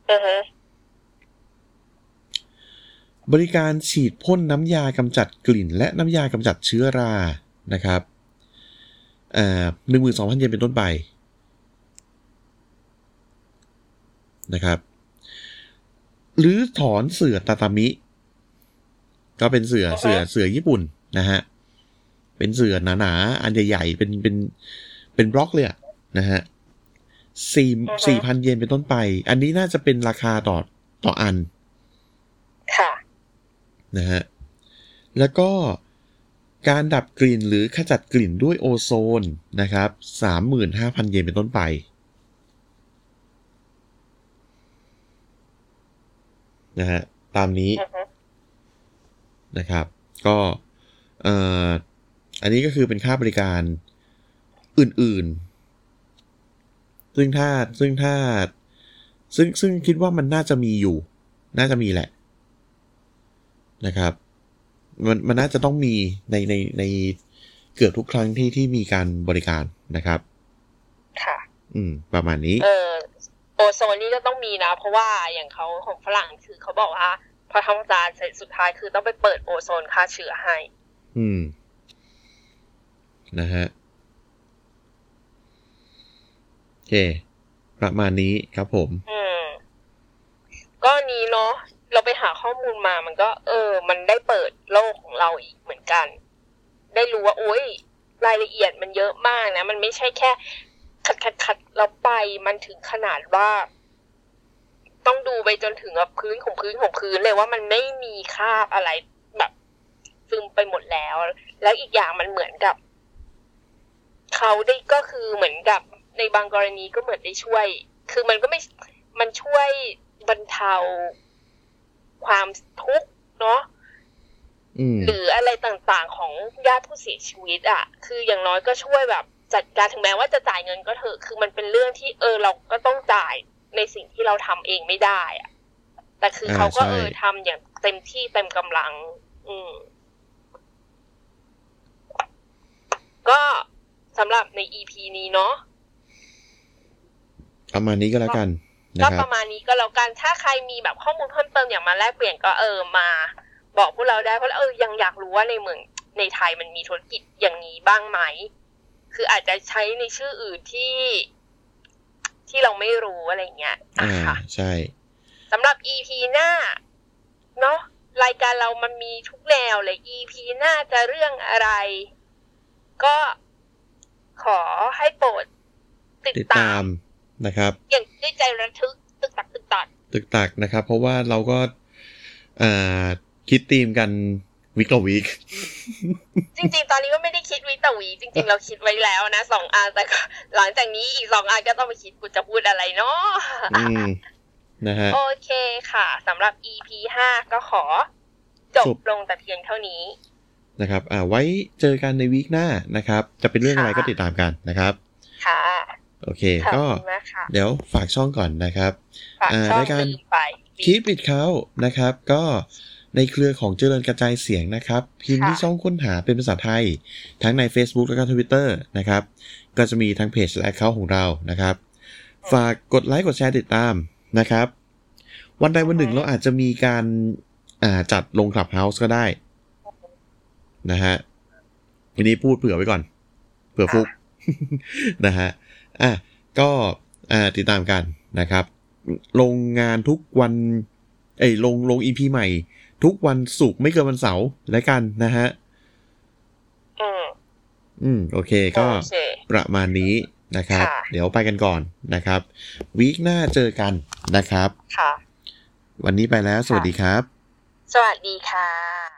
บริการฉีดพ่นน้ำยากำจัดกลิ่น และน้ำยากำจัดเชื้อรา นะครับอ่าหนึ่งหมื่นสองพันเยนเป็นต้นไป นะครับ หรือถอนเสือตาตามิ ก็เป็นเสือเสือเสือญี่ปุ่นนะฮะ เป็นเสือหนาๆ อันใหญ่ๆ เป็นเป็นเป็นบล็อกเลยนะฮะสี่สี่พันเยนเป็นต้นไป อันนี้น่าจะเป็นราคาต่อต่ออันค่ะ นะฮะ แล้วก็การดับกลิ่นหรือขจัดกลิ่นด้วยโอโซนนะครับสามหมื่นห้าพันเยนเป็นต้นไป นะฮะ ตามนี้นะครับ ก็เอ่ออันนี้ก็คือเป็นค่าบริการอื่นๆ ซึ่งถ้าซึ่งถ้าซึ่งซึ่งคิดว่ามันน่าจะมีอยู่ น่าจะมีแหละ นะครับ มันมันน่าจะต้องมีในในในเกือบทุกครั้งที่ที่มีการบริการนะครับ ค่ะ อืม ประมาณนี้ เออโอโซนนี่ก็ต้องมีนะ เพราะว่าอย่างเขาของฝรั่งคือเขาบอกว่าพอทำความสะอาดเสร็จสุดท้ายคือต้องไปเปิดโอโซนฆ่าเชื้อให้ อืม นะฮะโอเค ประมาณนี้ครับผม อืม ก็นี้เนาะ เราไปหาข้อมูลมามันก็ เออ มันได้เปิดโลกของเราอีกเหมือนกัน ได้รู้ว่าโอ้ยรายละเอียดมันเยอะมากนะ มันไม่ใช่แค่ขัดขัดขัดเราไปมันถึงขนาดว่า ต้องดูไปจนถึงแบบพื้นของพื้นของพื้นเลยว่ามันไม่มีคาบอะไรแบบซึมไปหมดแล้ว แล้วอีกอย่างมันเหมือนกับ เขาได้ก็คือเหมือนกับในบางกรณีก็เหมือนได้ช่วย คือมันก็ไม่มันช่วยบรรเทา ความทุกข์เนาะอืมหรืออะไรต่างๆของญาติผู้เสียชีวิตอะคืออย่างน้อยก็ช่วยแบบจัดการถึงแม้ว่าจะจ่ายเงินก็เถอะคือมันเป็นเรื่องที่เออเราก็ต้องจ่ายในสิ่งที่เราทำเองไม่ได้อะแต่คืออ่าเขาก็ใช่เออทำอย่างเต็มที่เต็มกำลัง อืม ก็สำหรับใน EP นี้เนาะประมาณนี้ก็แล้วกันนะ ก็ครัปบระมาณนี้ก็แล้วกันถ้าใครมีแบบข้อมูลเพิ่มเติมอยากมาแลกเปลี่ยนก็เออมา บอกพวกเราได้เพราะเออยังอยากรู้ว่าในเมืองในไทยมันมีธุรกิจอย่างนี้บ้างไหม คืออาจจะใช้ในชื่ออื่นที่ที่เราไม่รู้อะไรเงี้ยอ่าอะค่ะใช่สำหรับ EP หน้า เนาะรายการเรามันมีทุกแนวเลย EP หน้าจะเรื่องอะไร ก็ขอให้โปรดติดติดตาตามม นะครับอย่างด้วยใจระทึกตึกตักตึกตักตึกตักนะครับ เพราะว่าเราก็อ่าคิดธีมกันวิกต่อวิกจริงๆ ตอนนี้ก็ไม่ได้คิดวิต่อวีจริง ๆ เราคิดไว้แล้วนะสองอันแต่ก็หลังจากนี้อีกสองอันก็ต้องไปคิดกูจะพูดอะไรเนาะอืมนะฮะโอเคค่ะสำหรับ EP ห้าก็ขอจจบบลงแต่เพียงเท่านี้นะครับ อ่าไว้เจอกันในวีคหน้านะครับ จะเป็นเรื่องอะไรค่ะก็ติดตามกันนะครับ ค่ะ โอเคขอบก็คุณมากค่ะเดี๋ยวฝากช่องก่อนนะครับฝากอ่าช่องรายการลืมไปคีปปิดเขานะครับ ก็ในเครือของเจริญกระจายเสียงนะครับ พิมพ์ที่ช่องค้นหาเป็นภาษาไทย ทั้งใน Facebook และก็ Twitter นะครับ ก็จะมีทั้งเพจและ account ของเรานะครับ ฝากกดไลค์กดแชร์ติดตามนะครับ วันใดวันหนึ่งเราอาจจะมีการอ่าจัดลงคลับเฮาส์ก็ได้ นะฮะวันนี้พูดเผื่อไว้ก่อน เผื่อฟุกนะฮะ อะก็อ่าติดตามกันนะครับ ลงงานทุกวันเอ้ยลงลงอีพีใหม่ ทุกวันศุกร์ไม่เกินวันเสาร์แล้วกันนะฮะอืมอืม โอเคก็โอเคประมาณนี้นะครับค่ะเดี๋ยวไปกันก่อนนะครับวีคหน้าเจอกันนะครับ ค่ะ วันนี้ไปแล้ว สวัสดีครับ สวัสดีค่ะ